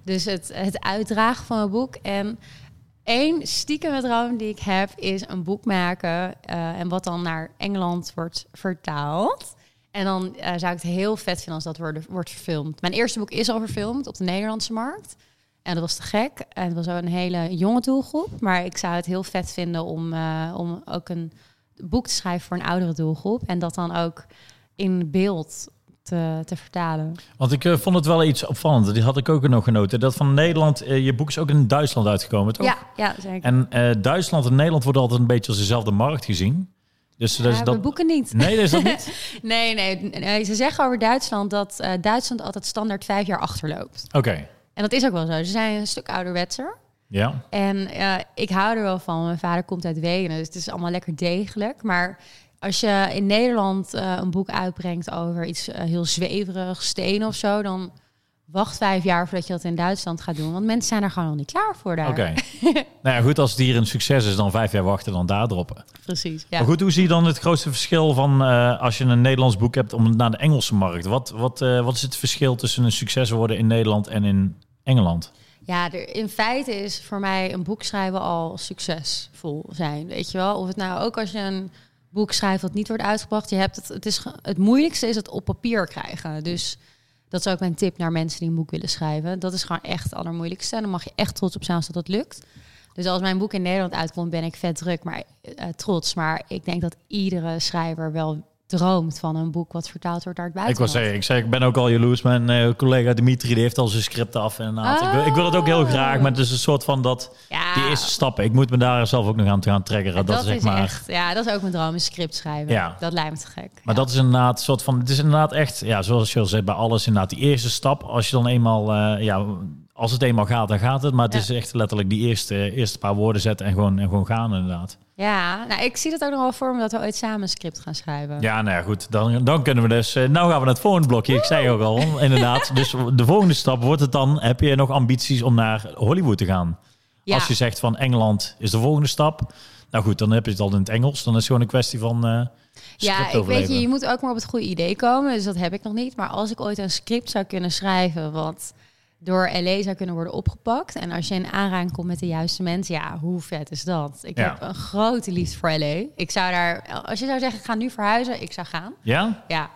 Dus het, het uitdragen van een boek. En één stiekeme droom die ik heb is een boek maken. eh, en wat dan naar Engeland wordt vertaald. En dan eh, zou ik het heel vet vinden als dat wordt, wordt verfilmd. Mijn eerste boek is al verfilmd op de Nederlandse markt. En dat was te gek. En het was een hele jonge doelgroep. Maar ik zou het heel vet vinden om, eh, om ook een boek te schrijven voor een oudere doelgroep. En dat dan ook in beeld te, te vertalen. Want ik eh, vond het wel iets opvallend. Die had ik ook nog genoten. Dat van Nederland, eh, je boek is ook in Duitsland uitgekomen, toch? Ja, ja, zeker. En eh, Duitsland en Nederland worden altijd een beetje als dezelfde markt gezien. Dus dat is Ja, dat. boeken niet. Nee, dat is dat niet. Nee, nee, nee. Ze zeggen over Duitsland dat Duitsland altijd standaard vijf jaar achterloopt. Oké. En dat is ook wel zo. Ze zijn een stuk ouderwetser. Ja. En ik hou er wel van. Mijn vader komt uit Wenen, dus het is allemaal lekker degelijk. Maar als je in Nederland eh, een boek uitbrengt over iets eh, heel zweverig, stenen of zo, dan wacht vijf jaar voordat je dat in Duitsland gaat doen. Want mensen zijn er gewoon nog niet klaar voor daar. Oké. nou ja, goed. Als het hier een succes is, dan vijf jaar wachten, dan daar droppen. Precies. Ja. Maar goed, hoe zie je dan het grootste verschil van eh, als je een Nederlands boek hebt om naar de Engelse markt? Wat, wat, wat is het verschil tussen een succes worden in Nederland en in Engeland? Ja, er, in feite is voor mij een boek schrijven al succesvol zijn. Weet je wel? Of het nou ook als je een boek schrijft dat niet wordt uitgebracht. Je hebt het, het, is, het moeilijkste is het op papier krijgen. Dus dat is ook mijn tip naar mensen die een boek willen schrijven. Dat is gewoon echt het allermoeilijkste. En dan mag je echt trots op zijn als dat dat lukt. Dus als mijn boek in Nederland uitkomt, ben ik vet druk, maar eh, trots. Maar ik denk dat iedere schrijver wel droomt van een boek wat vertaald wordt naar het Ik buitenland. was zeggen, ik zeg, ik ben ook al jaloers. Mijn eh, collega Dimitri die heeft al zijn script af. En, ik, wil, ik wil het ook heel Oh. graag, maar het is een soort van dat Ja, die eerste stappen. Ik moet me daar zelf ook nog aan te gaan trekken. Dat, dat, zeg is maar. echt, ja, dat is ook mijn droom, een script schrijven. Ja. Dat lijkt me te gek. Maar ja. dat is inderdaad een soort van. Het is inderdaad echt, ja, zoals je al zei, bij alles inderdaad die eerste stap. Als je dan eenmaal, eh, ja, als het eenmaal gaat, dan gaat het. Maar het is echt letterlijk die eerste, eerste paar woorden zetten en gewoon, en gewoon gaan inderdaad. Ja, nou, ik zie dat ook nog wel voor me dat we ooit samen een script gaan schrijven. Ja, nou ja, goed. Dan, dan kunnen we dus. eh, nou gaan we naar het volgende blokje. Ik zei ook al, inderdaad. Dus de volgende stap wordt het dan. Heb je nog ambities om naar Hollywood te gaan? Ja. Als je zegt van Engeland is de volgende stap. Nou goed, dan heb je het al in het Engels. Dan is het gewoon een kwestie van. eh Ja, ik weet je, je moet ook maar op het goede idee komen. Dus dat heb ik nog niet. Maar als ik ooit een script zou kunnen schrijven wat door LA zou kunnen worden opgepakt. En als je in aanraking komt met de juiste mensen, ja, hoe vet is dat? Ik Ja. heb een grote liefde voor LA. Ik zou daar, als je zou zeggen, ik ga nu verhuizen, ik zou gaan. Ja? Ja.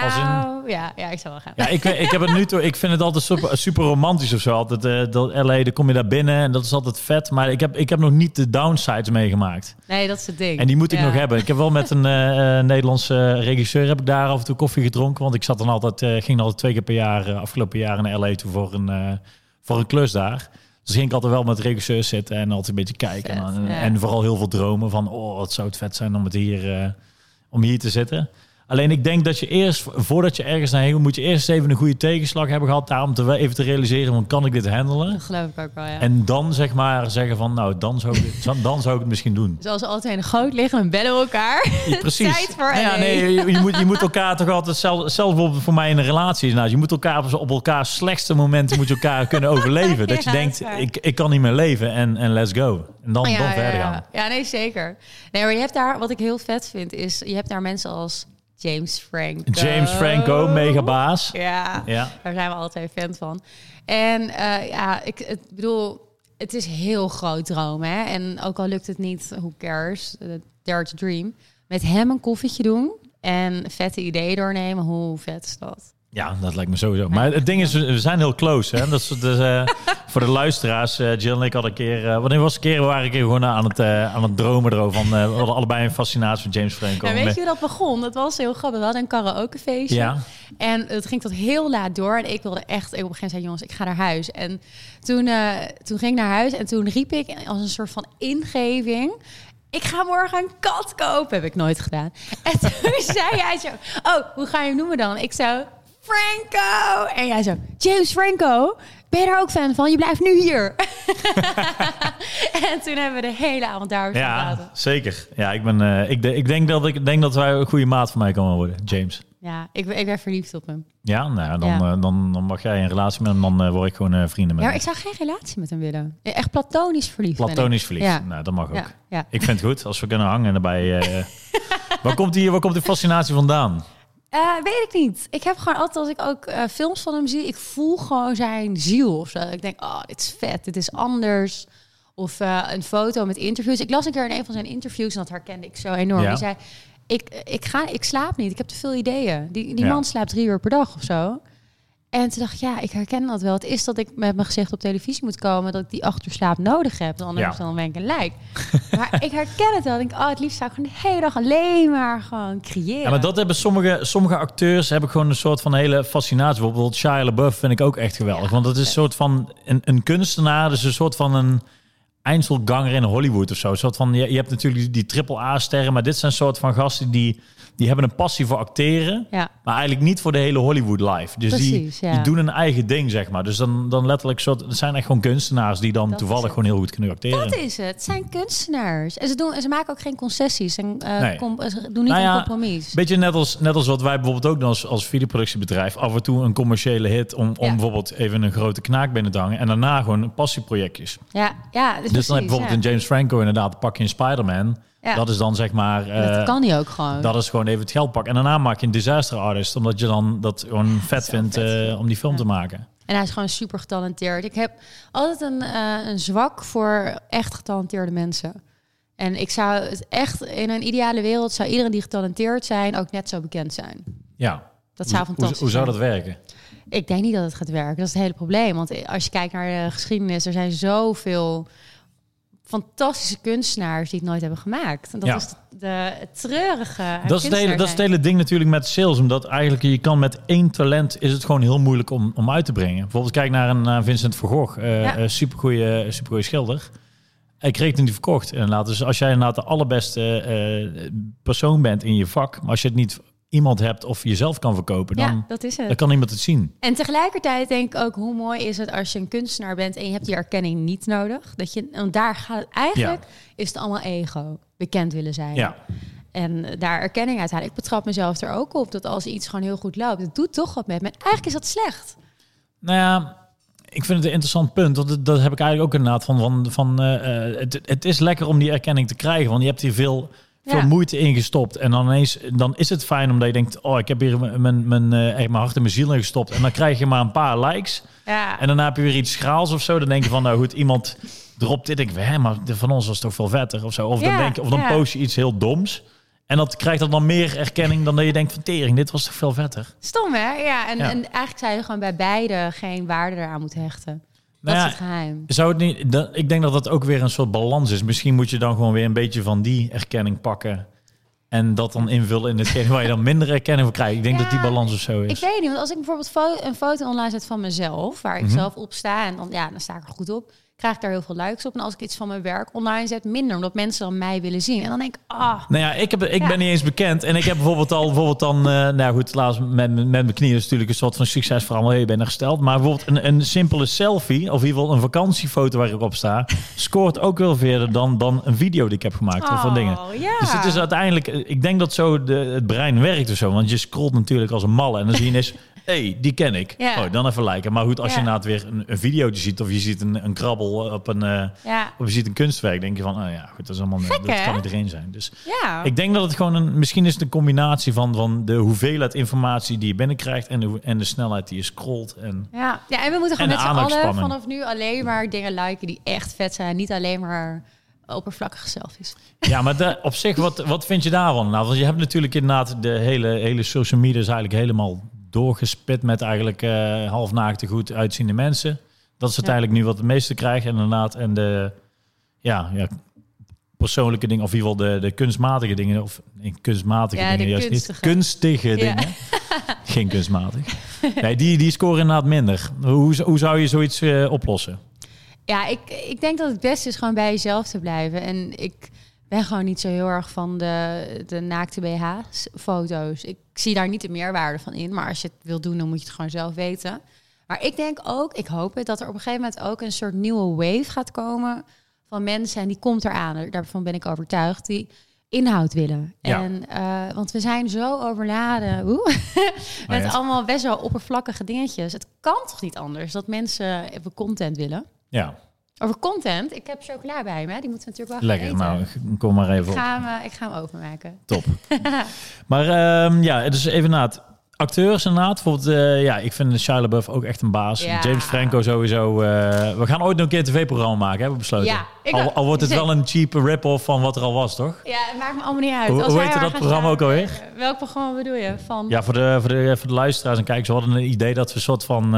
In- Nou, ja, ja, ik zou wel gaan. Ja, ik, ik heb het nu toe. Ik vind het altijd super, super romantisch of zo. Altijd eh, dat LA, dan kom je daar binnen en dat is altijd vet. Maar ik heb, ik heb nog niet de downsides meegemaakt. Nee, dat is het ding. En die moet ik Ja. nog hebben. Ik heb wel met een eh, eh, Nederlandse regisseur heb ik daar af en toe koffie gedronken. Want ik zat dan altijd, eh, ging altijd twee keer per jaar, afgelopen jaar naar LA toe voor een, voor een klus daar. Dus ging ik altijd wel met regisseurs zitten en altijd een beetje kijken. Vet, en, ja. en vooral heel veel dromen van, oh, wat zou het vet zijn om, het hier, om hier te zitten. Alleen ik denk dat je eerst, voordat je ergens naar heen moet, moet je eerst even een goede tegenslag hebben gehad. Daar om te, even te realiseren, van kan ik dit handelen? Dat geloof ik ook wel, ja. En dan zeg maar zeggen van, nou, dan zou ik, het- dan zou ik het misschien doen. Zoals altijd in de goot liggen en bellen we elkaar. Ja, precies. Tijd voor ja, nee, je, je moet, je moet elkaar toch altijd, zelf, zelfs bijvoorbeeld voor mij in een relatie, nou, je moet elkaar op, elkaar slechtste momenten moet je elkaar kunnen overleven. Dat je Ja, denkt, ik, ik kan niet meer leven en, en let's go. En dan, Oh, dan ja, verder ja, gaan. ja. Ja, nee, zeker. Nee, maar je hebt daar, wat ik heel vet vind, is je hebt daar mensen als James Franco. James Franco, megabaas. Ja, Ja. daar zijn we altijd fan van. En eh, ja, ik het bedoel, het is heel groot droom, hè. En ook al lukt het niet, who cares? Uh, dare to dream. Met hem een koffietje doen en vette ideeën doornemen, hoe vet is dat? Ja, dat lijkt me sowieso. Maar het ding is, we zijn heel close. Hè? Dat is, dus, uh, voor de luisteraars. Uh, Jill en ik hadden een keer... Uh, wanneer was een keer? We waren een keer gewoon aan het, aan het dromen erover. Van, we hadden allebei een fascinatie van James Franco. Ja, weet je hoe dat begon? Dat was heel grappig. We hadden een karaokefeestje. Ja. En het ging tot heel laat door. En ik wilde echt... Ik op een gegeven moment zei, jongens, ik ga naar huis. En toen, toen ging ik naar huis. En toen riep ik als een soort van ingeving ik ga morgen een kat kopen. Heb ik nooit gedaan. En toen zei hij zo, oh, hoe ga je hem noemen dan? Ik zou Franco! En jij zo, James Franco? Ben je daar ook fan van? Je blijft nu hier. en toen hebben we de hele avond daar ja, zeker. Ja, ik, ben, uh, ik, de, ik, denk dat ik denk dat wij een goede maat van mij kan worden, James. Ja, ik, ik ben verliefd op hem. Ja, nou, dan, ja. Uh, dan, dan mag jij een relatie met hem, dan uh, word ik gewoon vrienden met ja, hem. ik zou geen relatie met hem willen. Echt platonisch verliefd. Platonisch verliefd. Ja. Nou, dat mag ook. Ja. Ik vind het goed als we kunnen hangen en daarbij. waar, komt die, waar komt die fascinatie vandaan? Uh, weet ik niet. Ik heb gewoon altijd als ik ook uh, films van hem zie, ik voel gewoon zijn ziel of zo. Ik denk, oh, dit is vet, dit is anders. Of uh, een foto met interviews. Ik las een keer in een van zijn interviews en dat herkende ik zo enorm. Ja. Die zei, ik, ik, ga, ik slaap niet, ik heb te veel ideeën. Die, die ja. man slaapt drie uur per dag of zo. En toen dacht ik, ja, ik herken dat wel. Het is dat ik met mijn gezicht op televisie moet komen... dat ik die acht uur slaap nodig heb. Anders ja. dan ben ik een lijk. maar ik herken het wel. Ik denk, oh, het liefst zou ik gewoon de hele dag alleen maar gewoon creëren. Ja, maar dat hebben sommige, sommige acteurs... hebben gewoon een soort van hele fascinatie. Bijvoorbeeld Shia LaBeouf vind ik ook echt geweldig. want dat is een soort van... Een, een kunstenaar, dus een soort van een... Eindselganger in Hollywood of zo. Een soort van, je, je hebt natuurlijk die triple A-sterren... maar dit zijn soort van gasten die die hebben een passie voor acteren, ja. maar eigenlijk niet voor de hele Hollywood life. Dus die, die doen een eigen ding, zeg maar. Dus dan, dan letterlijk soort, het zijn echt gewoon kunstenaars die dan toevallig gewoon heel goed kunnen acteren. Dat is het. Het zijn kunstenaars. En ze, doen, ze maken ook geen concessies. En, uh, nee. ze doen niet nou ja, een compromis. Beetje net als, net als wat wij bijvoorbeeld ook doen als, als videoproductiebedrijf. Af en toe een commerciële hit om, om bijvoorbeeld even een grote knaak binnen te hangen. En daarna gewoon passieprojectjes. Ja, ja. Dus, dus dan heb je bijvoorbeeld een James Franco inderdaad, pak je een Spider-Man. Ja. Dat is dan zeg maar. dat eh, kan hij ook gewoon. Dat is gewoon even het geld pakken. En daarna maak je een disaster artist, omdat je dan dat gewoon vet vindt uh, om die film te maken. En hij is gewoon super getalenteerd. Ik heb altijd een, uh, een zwak voor echt getalenteerde mensen. En ik zou het echt in een ideale wereld zou iedereen die getalenteerd zijn ook net zo bekend zijn. Ja. Dat zou fantastisch hoe, hoe zou dat werken? Ik denk niet dat het gaat werken. Dat is het hele probleem. Want als je kijkt naar de geschiedenis, er zijn zoveel fantastische kunstenaars die het nooit hebben gemaakt. En dat is de, de treurige. Dat is, het hele, dat is het hele ding natuurlijk met sales. Omdat eigenlijk je kan met één talent is het gewoon heel moeilijk om, om uit te brengen. Bijvoorbeeld kijk naar een Vincent van Gogh, uh, ja. supergoeie, supergoeie schilder. Hij kreeg het niet verkocht. En laat dus als jij inderdaad de allerbeste persoon bent in je vak, maar als je het niet iemand hebt of jezelf kan verkopen, dan, ja, dat is het. dan kan iemand het zien. En tegelijkertijd denk ik ook hoe mooi is het als je een kunstenaar bent en je hebt die erkenning niet nodig. Dat je, en daar gaat het eigenlijk, is het allemaal ego, bekend willen zijn. Ja. En daar erkenning uit halen. Ik betrap mezelf er ook op dat als iets gewoon heel goed loopt, het doet toch wat met me. Eigenlijk is dat slecht. Nou ja, ik vind het een interessant punt. Dat, dat heb ik eigenlijk ook inderdaad van. van, van uh, het, het is lekker om die erkenning te krijgen. Want je hebt hier veel veel moeite ingestopt. En dan ineens, dan is het fijn omdat je denkt, oh, ik heb hier mijn, mijn, uh, mijn hart en mijn ziel in gestopt. En dan krijg je maar een paar likes. Ja. En daarna heb je weer iets schaals of zo. Dan denk je van, nou goed, iemand dropt dit. Ik hè, maar van ons was toch veel vetter of zo. Of dan, denk, of dan post je iets heel doms. En dat krijgt dan meer erkenning dan dat je denkt van tering, dit was toch veel vetter. Stom hè? Ja, en, en eigenlijk zou je gewoon bij beide geen waarde eraan moeten hechten. Nou dat is het geheim. Zou het niet, dat, ik denk dat dat ook weer een soort balans is. Misschien moet je dan gewoon weer een beetje van die erkenning pakken. En dat dan invullen in hetgeen waar je dan minder erkenning voor krijgt. Ik denk dat die balans of zo is. Ik weet niet, want als ik bijvoorbeeld een foto online zet van mezelf, waar ik mhm. zelf op sta, en dan, ja, dan sta ik er goed op krijg ik daar heel veel likes op. En als ik iets van mijn werk online zet, minder. Omdat mensen dan mij willen zien. En dan denk ik, ah. Nou ja, ik, heb, ik ben niet eens bekend. En ik heb bijvoorbeeld al, bijvoorbeeld dan, uh, nou goed, laatst met, met mijn knieën is natuurlijk een soort van succesverhaal. Hey, er gesteld. Maar bijvoorbeeld een, een simpele selfie, of in ieder geval een vakantiefoto waar ik op sta, scoort ook wel verder dan, dan een video die ik heb gemaakt. of van oh, dingen. Ja. Dus het is uiteindelijk, ik denk dat zo de, het brein werkt of zo. Want je scrolt natuurlijk als een malle. En dan zie je eens hey, die ken ik. Ja. Oh, dan even lijken. Maar goed, als je inderdaad weer een, een video ziet of je ziet een, een krabbel op een, uh, ja. of je ziet een kunstwerk, denk je van, oh ja, goed, dat is allemaal, Gek, dat kan iedereen zijn. Dus ja. ik denk dat het gewoon een, misschien is het een combinatie van, van de hoeveelheid informatie die je binnenkrijgt en de, en de snelheid die je scrolt. En, ja. ja, en we moeten gewoon met z'n allen vanaf nu alleen maar dingen liken die echt vet zijn. Niet alleen maar oppervlakkige selfies. Ja, maar de, op zich, wat, wat vind je daarvan? Nou, want je hebt natuurlijk inderdaad de hele, hele social media is eigenlijk helemaal doorgespit met eigenlijk eh halfnaakte goed uitziende mensen. Dat is uiteindelijk nu wat de meeste krijgen inderdaad. En de ja, ja, persoonlijke dingen, of in ieder geval de, de kunstmatige dingen, of nee, kunstmatige Ja, dingen juist kunstige. niet. Kunstige Ja. dingen. Geen kunstmatig. Nee, die, die scoren inderdaad minder. Hoe, hoe zou je zoiets eh, oplossen? Ja, ik, ik denk dat het beste is gewoon bij jezelf te blijven. En ik ben gewoon niet zo heel erg van de, de naakte BH-foto's. Ik zie daar niet de meerwaarde van in. Maar als je het wil doen, dan moet je het gewoon zelf weten. Maar ik denk ook, ik hoop het, dat er op een gegeven moment ook een soort nieuwe wave gaat komen van mensen. En die komt eraan, daarvan ben ik overtuigd, die inhoud willen. Ja. En, eh, want we zijn zo overladen oeh, met ja. allemaal best wel oppervlakkige dingetjes. Het kan toch niet anders dat mensen even content willen? Ja, Over content, ik heb chocola bij me. Die moeten we natuurlijk wel lekker. eten. Nou, kom maar ik, even op. ga hem, eh, ik ga hem openmaken. Top. maar ehm, ja, dus even na het acteurs inderdaad. Bijvoorbeeld, eh, ja, ik vind Shia LaBeouf ook echt een baas. Ja. James Franco sowieso. eh, we gaan ooit nog een keer een tv-programma maken, hebben we besloten. Ja, ik al, wordt het wel een cheap rip-off van wat er al was, toch? Ja, het maakt me allemaal niet uit. Hoe- Als hoe heette dat programma ook alweer? Eh, Welk programma bedoel je? Van... Ja, voor de, voor de, voor de luisteraars en kijkers, we hadden een idee dat we een soort van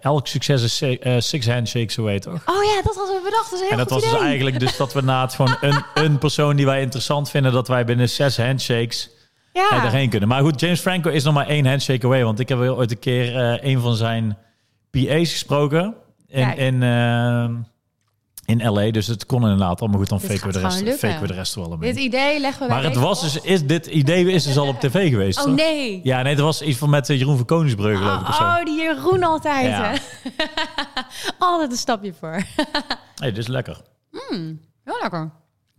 elk succes is si- six handshakes, zo heet toch? Oh ja, dat hadden we bedacht. Dat is heel En dat was dus eigenlijk dus dat we na het gewoon een, een persoon die wij interessant vinden, dat wij binnen zes handshakes Ja, daarheen kunnen. Maar goed, James Franco is nog maar één handshake away. Want ik heb ooit een keer eh, een van zijn PA's gesproken in, in, eh, in LA. Dus het kon inderdaad allemaal goed. Dan Dit faken we, de rest, gewoon lukken. faken we de rest wel een dit idee leggen we Maar het was dus, is, dit idee is dus al op tv geweest. Oh toch? nee. Ja, nee, dat was iets van met eh, Jeroen van Koningsbrugge, geloof ik. Of zo. Oh, oh, die Jeroen altijd. Ja. hè. altijd een stapje voor. Hey, dit is lekker. Heel lekker.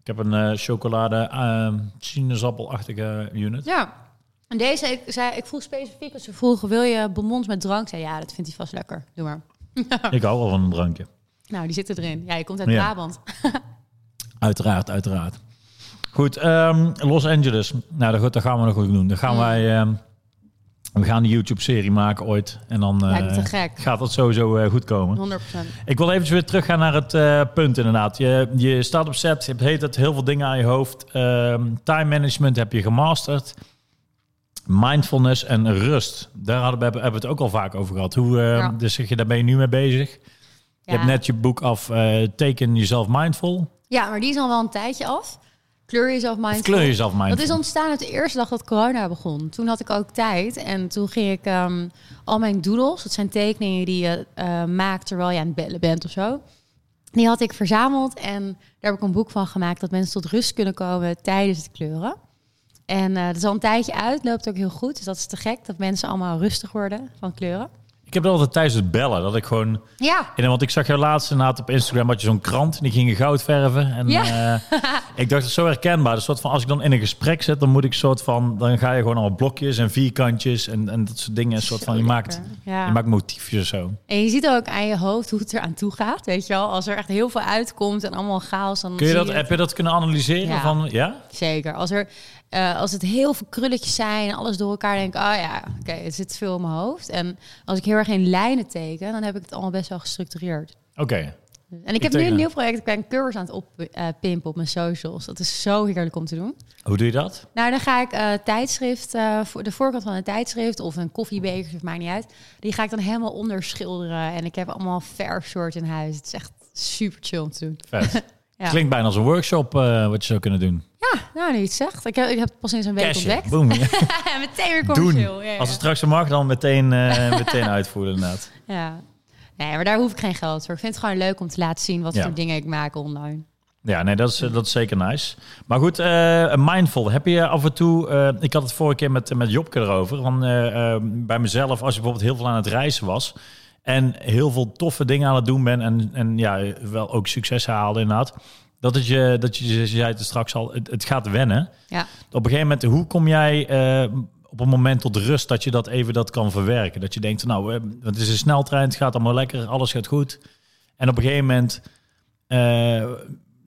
Ik heb een eh, chocolade eh, sinaasappelachtige unit. Ja. En deze, ik, zei, ik vroeg specifiek als ze vroegen, wil je bonbons met drank? Zei ja, dat vindt hij vast lekker. Doe maar. Ik hou wel van een drankje. Nou, die zitten erin. Ja, je komt uit Ja. Brabant. Uiteraard, uiteraard. Goed, ehm, Los Angeles. Nou, dat gaan we nog goed doen. Dan gaan Mm. wij... ehm, we gaan een YouTube-serie maken ooit. En dan eh, gaat dat sowieso eh, goed komen. 100%. Ik wil even weer teruggaan naar het eh, punt inderdaad. Je, je staat op set, je hebt heet het heel veel dingen aan je hoofd. Ehm, time management heb je gemasterd. Mindfulness en rust. Daar hadden we, hebben we het ook al vaak over gehad. Hoe, eh, Ja. Dus zeg je, daar ben je nu mee bezig. Je Ja. hebt net je boek af, eh Teken Jezelf Mindful. Ja, maar die is al wel een tijdje af. Kleur jezelf Of mindful. kleur jezelf mindful. Dat is ontstaan uit de eerste dag dat corona begon. Toen had ik ook tijd en toen ging ik ehm, al mijn doodles, dat zijn tekeningen die je eh, maakt terwijl je aan het bellen bent of zo. Die had ik verzameld en daar heb ik een boek van gemaakt dat mensen tot rust kunnen komen tijdens het kleuren. En eh dat is al een tijdje uit, loopt ook heel goed. Dus dat is te gek dat mensen allemaal rustig worden van kleuren. Ik heb dat altijd tijdens het bellen. Dat ik gewoon... Ja, En, want ik zag jou laatst inderdaad op Instagram had je zo'n krant. En die gingen goud verven. En Ja. eh, ik dacht, dat is zo herkenbaar. Dus soort van, als ik dan in een gesprek zit, dan moet ik soort van... Dan ga je gewoon allemaal blokjes en vierkantjes en, en dat soort dingen. Een soort van, je maakt. Ja. je maakt motiefjes of zo. En je ziet ook aan je hoofd hoe het er aan toe gaat, weet je wel. Als er echt heel veel uitkomt en allemaal chaos, dan Kun je dat, je heb je dat kunnen analyseren? Ja. Van, ja? Zeker. Als, er, eh, als het heel veel krulletjes zijn en alles door elkaar, denk ik, oh ja, oké, het zit veel in mijn hoofd. En als ik heel erg in lijnen teken, dan heb ik het allemaal best wel gestructureerd. Oké. En ik heb nu een nieuw project. Ik ben een cursus aan het oppimpen op mijn socials. Dat is zo heerlijk om te doen. Hoe doe je dat? Nou, dan ga ik eh, tijdschrift, eh, voor de voorkant van een tijdschrift of een koffiebeker, of maakt niet uit. Die ga ik dan helemaal onderschilderen. En ik heb allemaal verfsoort in huis. Het is echt super chill om te doen. Vet. Ja. Klinkt bijna als een workshop eh, wat je zou kunnen doen. Ja, nou, nu je het zegt. Ik heb, ik heb het pas sinds een week Cashen. ontdekt. Boom. Meteen weer commercieel. Ja, ja. Als het straks zo mag, dan meteen, eh, meteen uitvoeren inderdaad. Ja. Nee, maar daar hoef ik geen geld voor. Ik vind het gewoon leuk om te laten zien wat voor dingen ik maak online. Ja, nee, dat is, eh, dat is zeker nice. Maar goed, eh, mindful. Heb je af en toe... ik had het vorige keer met, met Jobke erover. Van, bij mezelf, als ik bijvoorbeeld heel veel aan het reizen was... en heel veel toffe dingen aan het doen ben... en, en ja, wel ook succes haalde inderdaad... dat, het je, dat je, je zei het straks al, het, het gaat wennen. Ja. Op een gegeven moment, hoe kom jij eh, op een moment tot rust... dat je dat even dat kan verwerken? Dat je denkt, nou, het is een sneltrein, het gaat allemaal lekker, alles gaat goed. En op een gegeven moment... eh,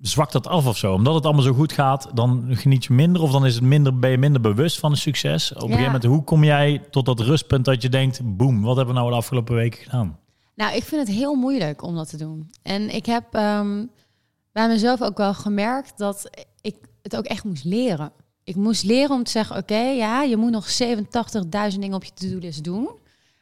zwakt dat af of zo. Omdat het allemaal zo goed gaat, dan geniet je minder of dan is het minder, ben je minder bewust van het succes. Op een gegeven moment, hoe kom jij tot dat rustpunt dat je denkt, boem, wat hebben we nou de afgelopen weken gedaan? Nou, ik vind het heel moeilijk om dat te doen. En ik heb ehm, bij mezelf ook wel gemerkt dat ik het ook echt moest leren. Ik moest leren om te zeggen, oké, ja, je moet nog 87.000 dingen op je to-do-list doen.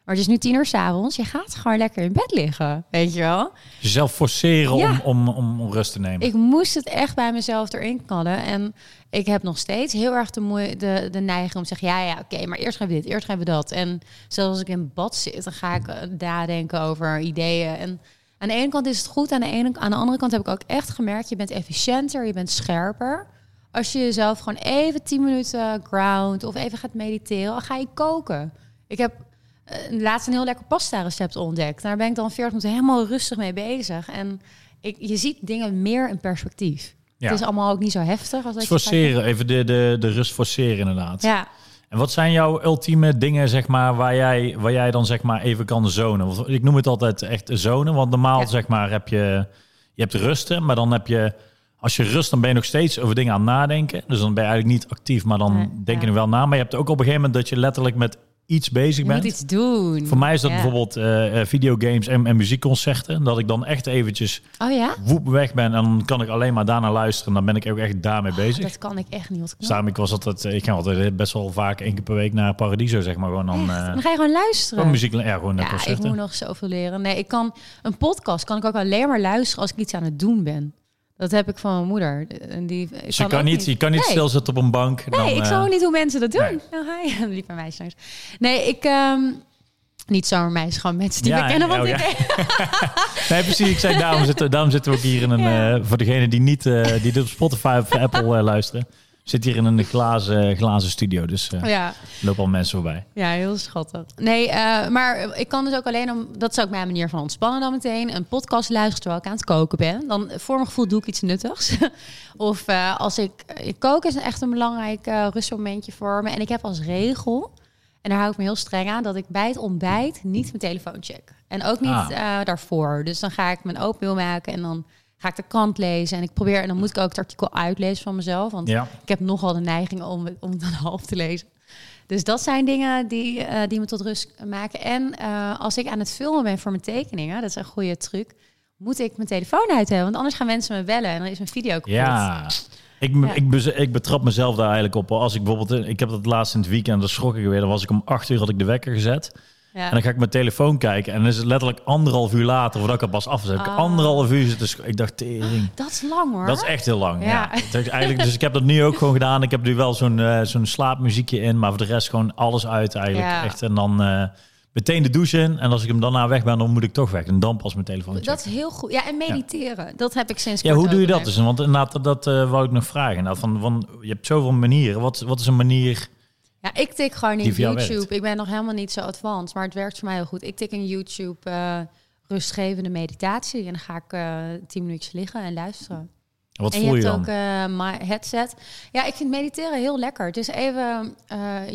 Maar het is nu tien uur s'avonds. Je gaat gewoon lekker in bed liggen, weet je wel. Jezelf forceren Ja. om, om, om rust te nemen. Ik moest het echt bij mezelf erin knallen. En ik heb nog steeds heel erg de, de, de neiging om te zeggen... ja, ja, oké, maar eerst gaan we dit, eerst gaan we dat. En zelfs als ik in bad zit, dan ga ik eh, nadenken over ideeën. En aan de ene kant is het goed, aan de, ene, aan de andere kant heb ik ook echt gemerkt... je bent efficiënter, je bent scherper... Als je jezelf gewoon even 10 minuten ground of even gaat mediteren, dan ga je koken. Ik heb laatst een heel lekker pasta recept ontdekt. Daar ben ik dan 40 minuten helemaal rustig mee bezig. En ik, je ziet dingen meer in perspectief. Ja. Het is allemaal ook niet zo heftig. Als je forceren, even de, de, de rust forceren inderdaad. Ja, En wat zijn jouw ultieme dingen, zeg maar, waar jij, waar jij dan zeg maar even kan zonen? Want ik noem het altijd echt zonen, want normaal Ja. zeg maar heb je, je hebt rusten, maar dan heb je, als je rust, dan ben je nog steeds over dingen aan het nadenken. Dus dan ben je eigenlijk niet actief, maar dan Nee, denk je er wel na. Maar je hebt ook op een gegeven moment dat je letterlijk met iets bezig je bent. moet iets doen. Voor mij is dat Ja. bijvoorbeeld eh, eh, videogames en, en muziekconcerten. Dat ik dan echt eventjes Oh ja? woep weg ben en dan kan ik alleen maar daarna luisteren. Dan ben ik ook echt daarmee bezig. Dat kan ik echt niet. Daarom, ik was altijd, ik ga altijd best wel vaak één keer per week naar Paradiso, zeg maar. Gewoon dan, eh, Dan ga je gewoon luisteren. gewoon muziek, ja, gewoon naar ja, ik concerten. moet nog zoveel leren. Nee, ik kan een podcast kan ik ook alleen maar luisteren als ik iets aan het doen ben. Dat heb ik van mijn moeder. En die, Dus je kan ook niet, je kan niet Nee. stilzitten op een bank. Nee, dan, ik eh, zou ook niet hoe mensen dat doen. nee. Oh, hi. Lieve meisjes. langs. Nee, ik... ehm, niet zomaar meisjes, gewoon mensen die Ja, we kennen. ja, Want oh, ik, Nee, precies. Ik zei, daarom zitten, daarom zitten we ook hier in een... Ja. eh, voor degenen die niet eh, die dit op Spotify of Apple eh, luisteren. Zit hier in een glazen, glazen studio. Dus eh ja, lopen al mensen voorbij. ja, heel schattig. Nee, eh, maar ik kan dus ook alleen om... Dat is ook mijn manier van ontspannen dan meteen. Een podcast luisteren terwijl ik aan het koken ben. Dan voor mijn gevoel doe ik iets nuttigs. of eh, als ik... ik koken is echt een belangrijk rustmomentje voor me. En ik heb als regel... En daar hou ik me heel streng aan dat ik bij het ontbijt niet mijn telefoon check. En ook niet Ah. daarvoor. Dus dan ga ik mijn oatmeal maken en dan ga ik de krant lezen. En ik probeer, en dan moet ik ook het artikel uitlezen van mezelf. Want Ja. ik heb nogal de neiging om, het- om het dan half te lezen. Dus dat zijn dingen die, eh, die me tot rust maken. En eh, als ik aan het filmen ben voor mijn tekeningen, dat is een goede truc, moet ik mijn telefoon uit hebben. Want anders gaan mensen me bellen en dan is mijn video kapot. Ja. Ik, Ja. Ik, ik betrap mezelf daar eigenlijk op. Als ik bijvoorbeeld, ik heb dat laatst in het weekend, dan schrok ik weer. Dan was ik om acht uur had ik de wekker gezet. Ja. En dan ga ik mijn telefoon kijken. En dan is het letterlijk anderhalf uur later, voordat ik er pas af heb Ah. anderhalf uur Ik dacht, tering. Dat is lang hoor. Dat is echt heel lang. Ja. Het Eigenlijk, dus ik heb dat nu ook gewoon gedaan. Ik heb nu wel zo'n eh, zo'n slaapmuziekje in, maar voor de rest gewoon alles uit eigenlijk. Ja. Echt. En dan eh, meteen de douche in. En als ik hem daarna weg ben, dan moet ik toch weg. En dan pas mijn telefoon checken. Dat is heel goed. Ja, en mediteren. Dat heb ik sinds Ja, hoe doe je dat dus? Want inderdaad, dat, dat eh, wou ik nog vragen. Nou, van, van, je hebt zoveel manieren. Wat, wat is een manier... Ja, ik tik gewoon in YouTube. Ik ben nog helemaal niet zo advanced, maar het werkt voor mij heel goed. Ik tik in YouTube eh, rustgevende meditatie en dan ga ik eh tien minuutjes liggen en luisteren. Wat en je voel je, hebt dan? ook eh my headset. Ja, ik vind mediteren heel lekker. Het is even,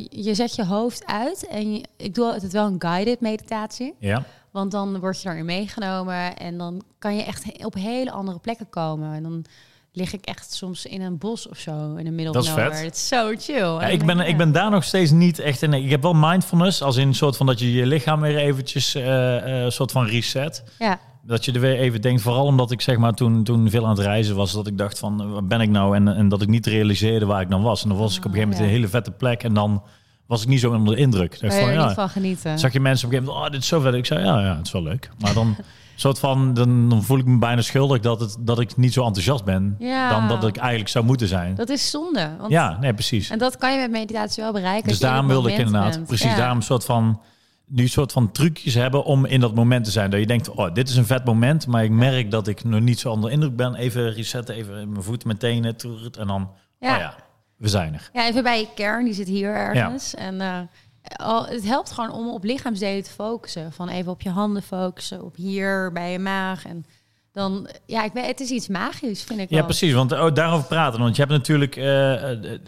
je zet je hoofd uit en je, ik doe altijd wel een guided meditatie. Ja, Want dan word je daarin meegenomen en dan kan je echt op hele andere plekken komen. En dan lig ik echt soms in een bos of zo in de nowhere. vet. Het is zo chill. ja ik, ben, ik ben daar nog steeds niet echt in. Ik heb wel mindfulness, als in een soort van dat je je lichaam weer eventjes eh, eh, soort van reset. Ja, Dat je er weer even denkt, vooral omdat ik zeg maar toen, toen veel aan het reizen was, dat ik dacht van, waar ben ik nou? En, en dat ik niet realiseerde waar ik dan was. En dan was ik op een gegeven moment Ah, in een hele vette plek en dan was ik niet zo onder de indruk. Ik dacht van, ja, van genieten. zag je mensen op een gegeven moment, oh, dit is zo vet. Ik zei, ja, ja, het is wel leuk. Maar dan, soort van, dan, dan voel ik me bijna schuldig dat, het, dat ik niet zo enthousiast ben Ja. dan dat ik eigenlijk zou moeten zijn. Dat is zonde. Want, ja, nee, precies. En dat kan je met meditatie wel bereiken. Dus daarom wilde ik inderdaad, bent. precies Ja. daarom een soort van, nu een soort van trucjes hebben om in dat moment te zijn. Dat je denkt, oh, dit is een vet moment, maar ik merk dat ik nog niet zo onder indruk ben. Even resetten, even mijn voeten, mijn tenen, en dan, Ja. oh ja, we zijn er. Ja, even bij je kern, die zit hier ergens. En eh, al, het helpt gewoon om op lichaamsdelen te focussen. Van even op je handen focussen, op hier, bij je maag. En dan, ja, ik weet, het is iets magisch, vind ik Ja, wel. precies. Want oh, daarover praten. Want je hebt natuurlijk. eh,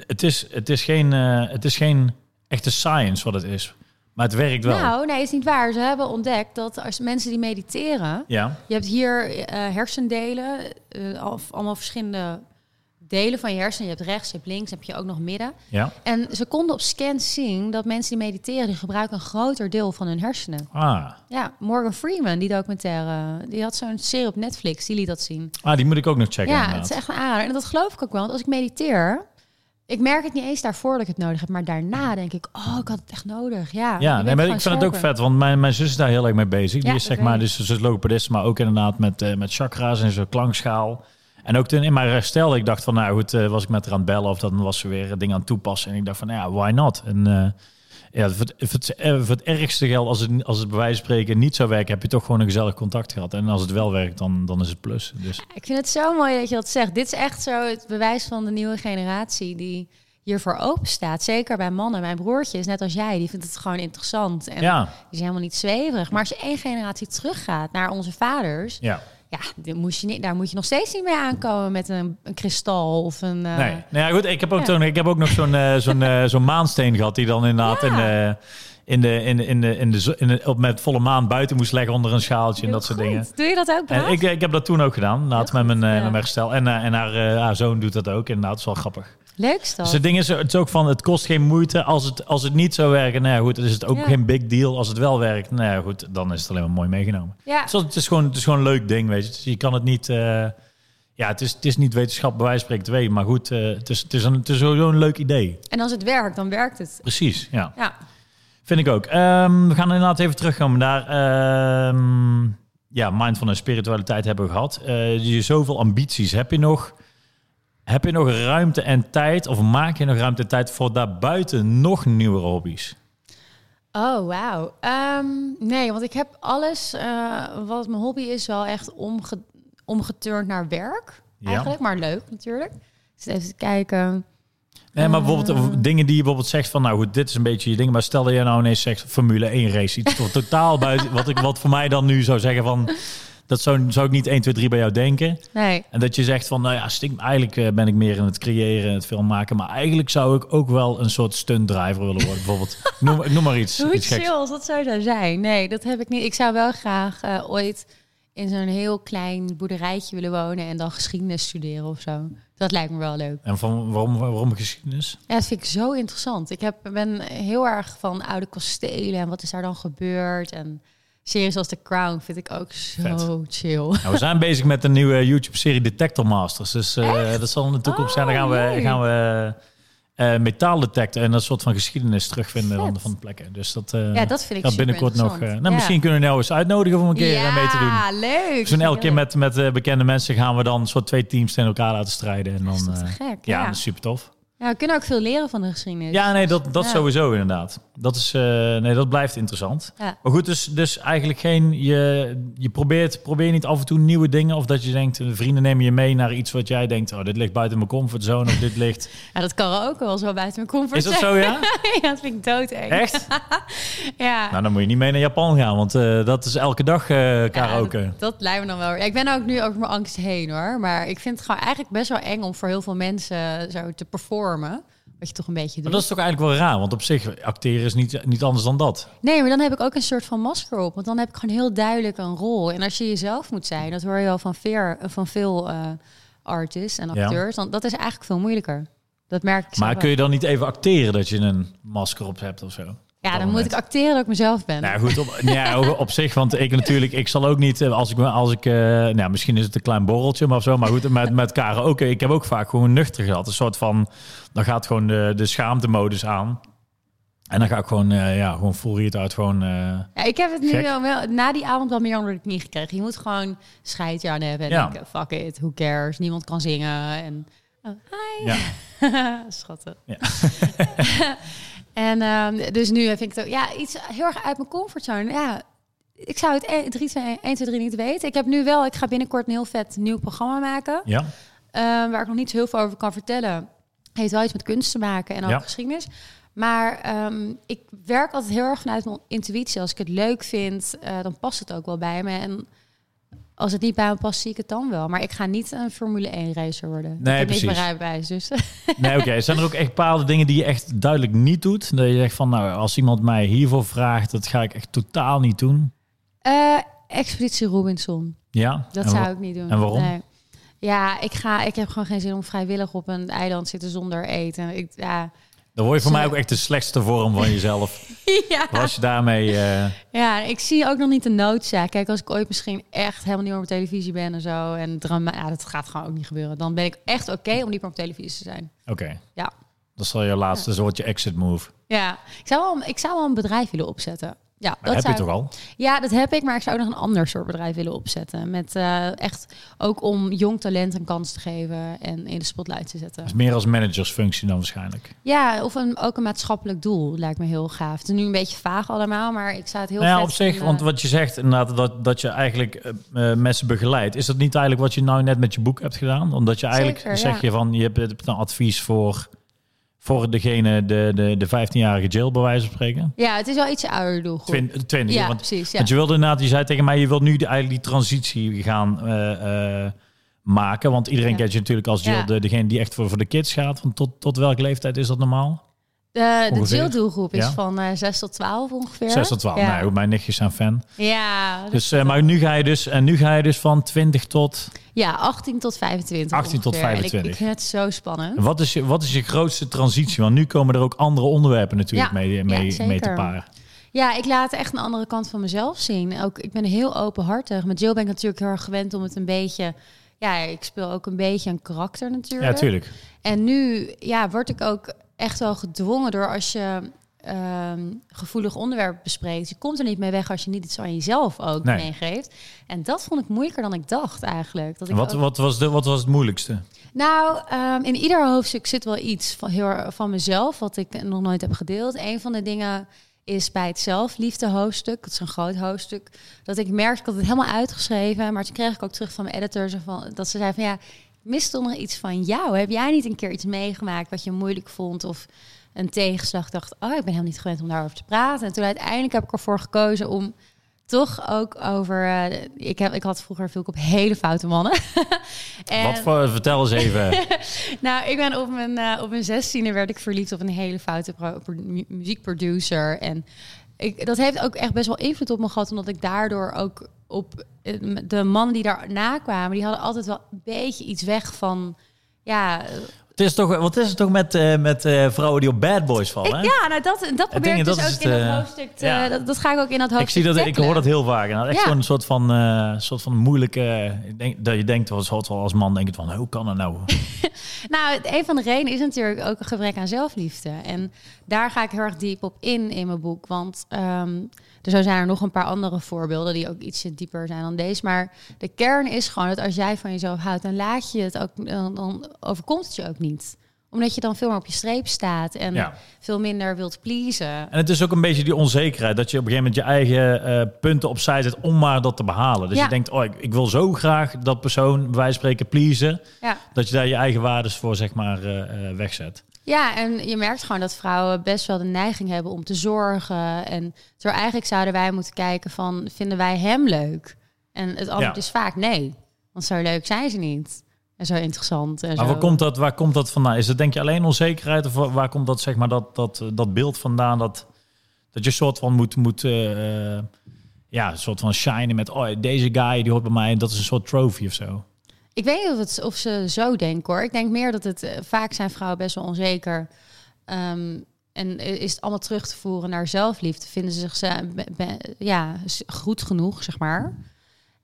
het, is, het, is geen, eh, het is geen echte science wat het is. Maar het werkt wel. Nou, nee, is niet waar. Ze hebben ontdekt dat als mensen die mediteren... ja. Je hebt hier eh, hersendelen, eh, al- allemaal verschillende delen van je hersenen. Je hebt rechts, je hebt links, heb je ook nog midden. Ja. En ze konden op scans zien dat mensen die mediteren, die gebruiken een groter deel van hun hersenen. Ah. Ja, Morgan Freeman, die documentaire, die had zo'n serie op Netflix, die liet dat zien. ah, die moet ik ook nog checken. ja, het is echt een aanrader. En dat geloof ik ook wel, want als ik mediteer, ik merk het niet eens daarvoor dat ik het nodig heb, maar daarna denk ik, oh, ik had het echt nodig. Ja, Ja, nee, maar ik vind het ook vet, want mijn, mijn zus is daar heel erg mee bezig. Die Ja, is zeg maar, dus ze is logopedist, maar ook inderdaad met, eh, met chakra's en zo'n klankschaal. En ook toen in mijn herstel, ik dacht van, nou goed, eh, was ik met haar aan het bellen of dan was ze weer dingen aan het toepassen. En ik dacht van, nou ja, why not? En eh, ja, voor het, voor, het, eh, voor het ergste geld, als het, als het bij wijze van spreken niet zou werken, heb je toch gewoon een gezellig contact gehad. En als het wel werkt, dan, dan is het plus. Dus Ik vind het zo mooi dat je dat zegt. Dit is echt zo het bewijs van de nieuwe generatie die hiervoor open staat. Zeker bij mannen. Mijn broertje is net als jij, die vindt het gewoon interessant. En ja, die is helemaal niet zweverig. Maar als je één generatie teruggaat naar onze vaders, ja. Ja, dit moest je niet, daar moet je nog steeds niet mee aankomen met een, een kristal of een. eh, Nee, nou ja, goed. Ik heb ook, Ja. ik heb ook nog zo'n eh, zo'n eh, zo'n maansteen gehad die dan inderdaad Ja. in de, in de, in de, in de, in de, zo- in de- op met volle maan buiten moest leggen onder een schaaltje en dat soort dingen. Doe je dat ook, En ik, ik heb dat toen ook gedaan, inderdaad, met Heel mijn, eh, ja. met mijn herstel. En, en haar, haar zoon doet dat ook, inderdaad. Dat is wel grappig. Leuk dat. Dus het ding is, het is ook van, het kost geen moeite. Als het, als het niet zou werken, nou ja, goed, dan is het ook Ja. geen big deal. Als het wel werkt, nou ja, goed, dan is het alleen maar mooi meegenomen. ja. Dus het is gewoon, het is gewoon een leuk ding, weet je. Dus je kan het niet... eh, ja, het is, het is niet wetenschap bij wijze van spreken te weten. Maar goed, eh, het, is, het, is een, het is sowieso een leuk idee. En als het werkt, dan werkt het. Precies, ja. Ja. Vind ik ook. Ehm, we gaan inderdaad even terugkomen naar... ehm, ja, mindfulness, spiritualiteit hebben we gehad. Eh, je zoveel ambities. Heb je nog... Heb je nog ruimte en tijd, of maak je nog ruimte en tijd voor daarbuiten nog nieuwe hobby's? Oh, wauw. Ehm, nee, want ik heb alles eh, wat mijn hobby is wel echt omge omgeturnd naar werk. Ja. Eigenlijk, maar leuk natuurlijk. Dus even te kijken. Nee, maar bijvoorbeeld Eh. of dingen die je bijvoorbeeld zegt van, nou goed, dit is een beetje je ding. Maar stel dat je nou ineens zegt Formule 1 race, iets tot- totaal buiten, wat ik wat voor mij dan nu zou zeggen van, dat zou, zou ik niet 1, 2, 3 bij jou denken. Nee, En dat je zegt van, nou ja, stiekem, eigenlijk eh, ben ik meer in het creëren, het film maken. Maar eigenlijk zou ik ook wel een soort stunt driver willen worden, bijvoorbeeld. Noem, ik noem maar iets. hoe iets geks. chill als dat zou daar zijn. Nee, dat heb ik niet. Ik zou wel graag eh, ooit in zo'n heel klein boerderijtje willen wonen en dan geschiedenis studeren of zo. Dat lijkt me wel leuk. En van, waarom, waarom geschiedenis? Ja, dat vind ik zo interessant. Ik heb, ben heel erg van oude kastelen en wat is daar dan gebeurd. En series als The Crown vind ik ook zo Vet. chill. Nou, we zijn bezig met een nieuwe YouTube-serie Detector Masters. Dus eh, dat zal in de toekomst zijn. Dan gaan we, Oh, gaan we eh metaal detecten en dat soort van geschiedenis terugvinden van, van de plekken. Dus dat, eh, Ja, dat vind ik super binnenkort nog. eh, nou, Ja. Misschien kunnen we nou eens uitnodigen om een keer ja, eh, mee te doen. leuk. Dus elke keer met, met eh, bekende mensen gaan we dan soort twee teams tegen elkaar laten strijden. En dan, Dat is eh, gek? ja, Ja, dat is super tof. Ja, we kunnen ook veel leren van de geschiedenis. Ja, nee, dat, dat Ja. sowieso inderdaad. Dat, is, eh, nee, dat blijft interessant. Ja. Maar goed, dus, dus eigenlijk geen... Je, je probeert, probeer niet af en toe nieuwe dingen... of dat je denkt, eh, vrienden nemen je mee naar iets wat jij denkt... oh, dit ligt buiten mijn comfortzone of dit ligt... Ja, dat kan ook wel zo buiten mijn comfort Is dat zo, ja? ja, dat vind ik doodeng. Echt? Ja. Nou, dan moet je niet mee naar Japan gaan... want eh, dat is elke dag Ja, karaoke. dat, dat lijkt me dan wel. Ja, ik ben ook nu over mijn angst heen hoor. Maar ik vind het gewoon eigenlijk best wel eng om voor heel veel mensen zo te performen. Wat je toch een beetje doet. Maar dat is toch eigenlijk wel raar... want op zich, acteren is niet, niet anders dan dat. Nee, maar dan heb ik ook een soort van masker op. Want dan heb ik gewoon heel duidelijk een rol. En als je jezelf moet zijn, dat hoor je wel van, veer, van veel eh, artists en Ja. acteurs. Dan, dat is eigenlijk veel moeilijker. Dat merk ik zelf Maar kun je dan niet even acteren dat je een masker op hebt of zo? Ja, dan moet ik acteren dat ik mezelf ben. Nou goed, op, ja, op- zich, want ik natuurlijk, ik zal ook niet, eh, als ik, als ik eh, nou misschien is het een klein borreltje, maar of zo, maar goed, met, met karaoke, ik heb ook vaak gewoon nuchter gehad. Een soort van, dan gaat gewoon de, de schaamtemodus aan. En dan ga ik gewoon, eh, ja, gewoon full it uit, gewoon, Ja, ik heb het nu wel, wel na die avond wel meer onder de knie gekregen. Je moet gewoon scheid aan hebben en Ja. denken, fuck it, who cares, niemand kan zingen. En, oh, hi. ja. Schattig. Ja. en ehm, dus nu vind ik het ook, ja, iets heel erg uit mijn comfortzone. Ja, ik zou het 1, 3, 2, 1, 2, 3 niet weten. Ik heb nu wel, ik ga binnenkort een heel vet nieuw programma maken. ja. eh, waar ik nog niet zo heel veel over kan vertellen. Heeft wel iets met kunst te maken en ook Ja. geschiedenis. Maar ehm, ik werk altijd heel erg vanuit mijn intuïtie. Als ik het leuk vind, eh, dan past het ook wel bij me. En als het niet bij me past, zie ik het dan wel. Maar ik ga niet een Formule 1 racer worden. Nee, ik heb niet precies. mijn rijbewijs, dus... Nee, oké. Zijn er ook echt bepaalde dingen die je echt duidelijk niet doet? Dat je zegt van, nou, als iemand mij hiervoor vraagt, dat ga ik echt totaal niet doen. Eh, Expeditie Robinson. Ja? Dat zou ik niet doen. en waarom? Nee. Ja, ik, ga, ik heb gewoon geen zin om vrijwillig op een eiland zitten zonder eten. Ik, ja. Dan word je voor mij ook echt de slechtste vorm van jezelf. ja. Als je daarmee... eh, Ja, ik zie ook nog niet de noodzaak. Kijk, als ik ooit misschien echt helemaal niet meer op televisie ben en zo. En drama, ja, dat gaat gewoon ook niet gebeuren. Dan ben ik echt oké om niet meer op televisie te zijn. Oké. Ja. Dat zal je laatste soort je exit move. Ja, ik zou, wel, ik zou wel een bedrijf willen opzetten. Ja, Maar dat heb zou je toch al? Ja, dat heb ik, maar ik zou nog een ander soort bedrijf willen opzetten. Met eh, echt ook om jong talent een kans te geven en in de spotlight te zetten. Is meer als managersfunctie dan waarschijnlijk. Ja, of een, ook een maatschappelijk doel lijkt me heel gaaf. Het is nu een beetje vaag allemaal, maar ik zou het heel Nou ja, op zich, want wat je zegt inderdaad, dat, dat je eigenlijk eh, eh, mensen begeleidt. Is dat niet eigenlijk wat je nou net met je boek hebt gedaan? Omdat je eigenlijk, Zeker, zeg ja. je van, je hebt, je hebt een advies voor, voor degene, de, de, de 15-jarige jail, bij wijze van spreken. Ja, het is wel iets ouder doelgroep. Twin- 20, ja, want, precies. Ja. want je wilde inderdaad, je zei tegen mij, je wilt nu de, eigenlijk die transitie gaan eh, eh, maken. Want iedereen Ja. kent je natuurlijk als jail, Ja. de, degene die echt voor, voor de kids gaat. Want tot, tot welke leeftijd is dat normaal? De, de Ongeveer. jail-doelgroep is Ja. van eh 6 tot 12 ongeveer. 6 tot 12. Ja, Nee, mijn nichtjes zijn fan. ja, Dus, eh, maar nu ga je dus, en nu ga je dus van 20 tot... ja 18 tot 25 18 tot ongeveer. En 25. ik, ik vind het zo spannend. Wat is, je, wat is je grootste transitie? Want nu komen er ook andere onderwerpen natuurlijk Ja, mee, zeker. mee te paren. Ja, ik laat echt een andere kant van mezelf zien. Ook, ik ben heel openhartig. Met Jill ben ik natuurlijk heel erg gewend om het een beetje... Ja, ik speel ook een beetje een karakter natuurlijk. Ja, tuurlijk. En nu ja, word ik ook echt wel gedwongen door als je ehm, gevoelig onderwerp bespreekt. Je komt er niet mee weg als je niet iets aan jezelf ook Nee. meegeeft. En dat vond ik moeilijker dan ik dacht eigenlijk. Dat ik Wat, ook- wat, was de, wat was het moeilijkste? Nou, ehm, in ieder hoofdstuk zit wel iets van, heel, van mezelf wat ik nog nooit heb gedeeld. Een van de dingen is bij het zelfliefde hoofdstuk, dat is een groot hoofdstuk, dat ik merkte, ik had het helemaal uitgeschreven, maar toen kreeg ik ook terug van mijn editor zo van, dat ze zei van ja, ik mis toch nog iets van jou. Heb jij niet een keer iets meegemaakt wat je moeilijk vond of een tegenslag? Dacht, oh, ik ben helemaal niet gewend om daarover te praten. En toen uiteindelijk heb ik ervoor gekozen om toch ook over. eh, ik, heb, ik had vroeger veel op hele foute mannen. En- Wat voor, vertel eens even. nou, ik ben op mijn, eh, op mijn zestiende werd ik verliefd op een hele foute pro- pro- mu- muziekproducer. En ik, dat heeft ook echt best wel invloed op me gehad, omdat ik daardoor ook op de mannen die daarna kwamen, die hadden altijd wel een beetje iets weg van. Ja, het is toch, wat is het toch met, eh, met eh, vrouwen die op bad boys vallen? ik, ja nou dat, dat probeer ik dat dus is ook het, in dat eh, hoofdstuk. Te, ja. dat, dat ga ik ook in dat hoofdstuk. ik, zie dat, ik hoor dat heel vaak. En echt Ja. gewoon een soort van, eh, soort van moeilijke... Ik denk, dat je denkt, van als man denkt van, hoe kan dat nou? Nou, een van de redenen is natuurlijk ook een gebrek aan zelfliefde. En daar ga ik heel erg diep op in in mijn boek. Want ehm, zo zijn er nog een paar andere voorbeelden die ook ietsje dieper zijn dan deze. Maar de kern is gewoon dat als jij van jezelf houdt, dan laat je het ook, dan, overkomt het je ook niet omdat je dan veel meer op je streep staat en Ja. veel minder wilt pleasen. En het is ook een beetje die onzekerheid. Dat je op een gegeven moment je eigen eh, punten opzij zet om maar dat te behalen. Dus Ja. je denkt, oh, ik, ik wil zo graag dat persoon, bij wijze van spreken, pleasen. Ja. Dat je daar je eigen waardes voor, zeg maar, eh, eh, wegzet. Ja, en je merkt gewoon dat vrouwen best wel de neiging hebben om te zorgen. En terwijl eigenlijk zouden wij moeten kijken van, vinden wij hem leuk? En het antwoord Ja. is vaak nee. Want zo leuk zijn ze niet. En zo interessant. En Maar zo. waar komt, dat, waar komt dat vandaan? Is het denk je alleen onzekerheid? Of waar komt dat, zeg maar, dat, dat, dat beeld vandaan? Dat, dat je soort van moet, moet eh, eh, ja, een soort van shinen met, oh, deze guy die hoort bij mij. En dat is een soort trophy of zo. Ik weet niet of, het, of ze zo denken hoor. Ik denk meer dat het eh, vaak zijn vrouwen best wel onzeker. Ehm, en is het allemaal terug te voeren naar zelfliefde? Vinden ze zich ja, goed genoeg, zeg maar?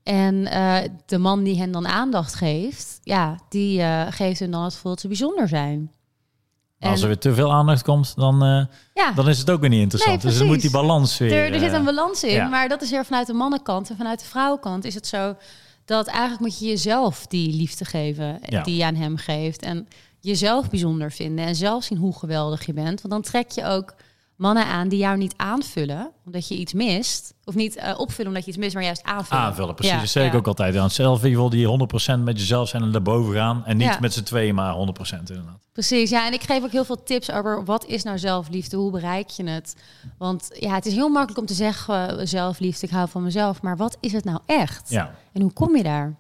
En eh, de man die hen dan aandacht geeft, ja, die eh, geeft hun dan het gevoel dat ze bijzonder zijn. Maar als En- er weer te veel aandacht komt, dan, ja, dan is het ook weer niet interessant. Nee, dus er moet die balans weer... er, er zit een balans in, ja. maar dat is weer vanuit de mannenkant. En vanuit de vrouwenkant is het zo dat eigenlijk moet je jezelf die liefde geven Ja. die je aan hem geeft. En jezelf bijzonder vinden en zelf zien hoe geweldig je bent. Want dan trek je ook mannen aan die jou niet aanvullen omdat je iets mist. Of niet eh, opvullen omdat je iets mist, maar juist aanvullen. Aanvullen, precies. Ja, dat zeg ik ja. ook altijd. Aan zelf, je wil die 100% met jezelf zijn en daarboven gaan. En niet Ja. met z'n tweeën, maar 100% inderdaad. Precies, ja. En ik geef ook heel veel tips over wat is nou zelfliefde, hoe bereik je het? Want ja, het is heel makkelijk om te zeggen eh, zelfliefde, ik hou van mezelf. Maar wat is het nou echt? Ja. En hoe kom je daar?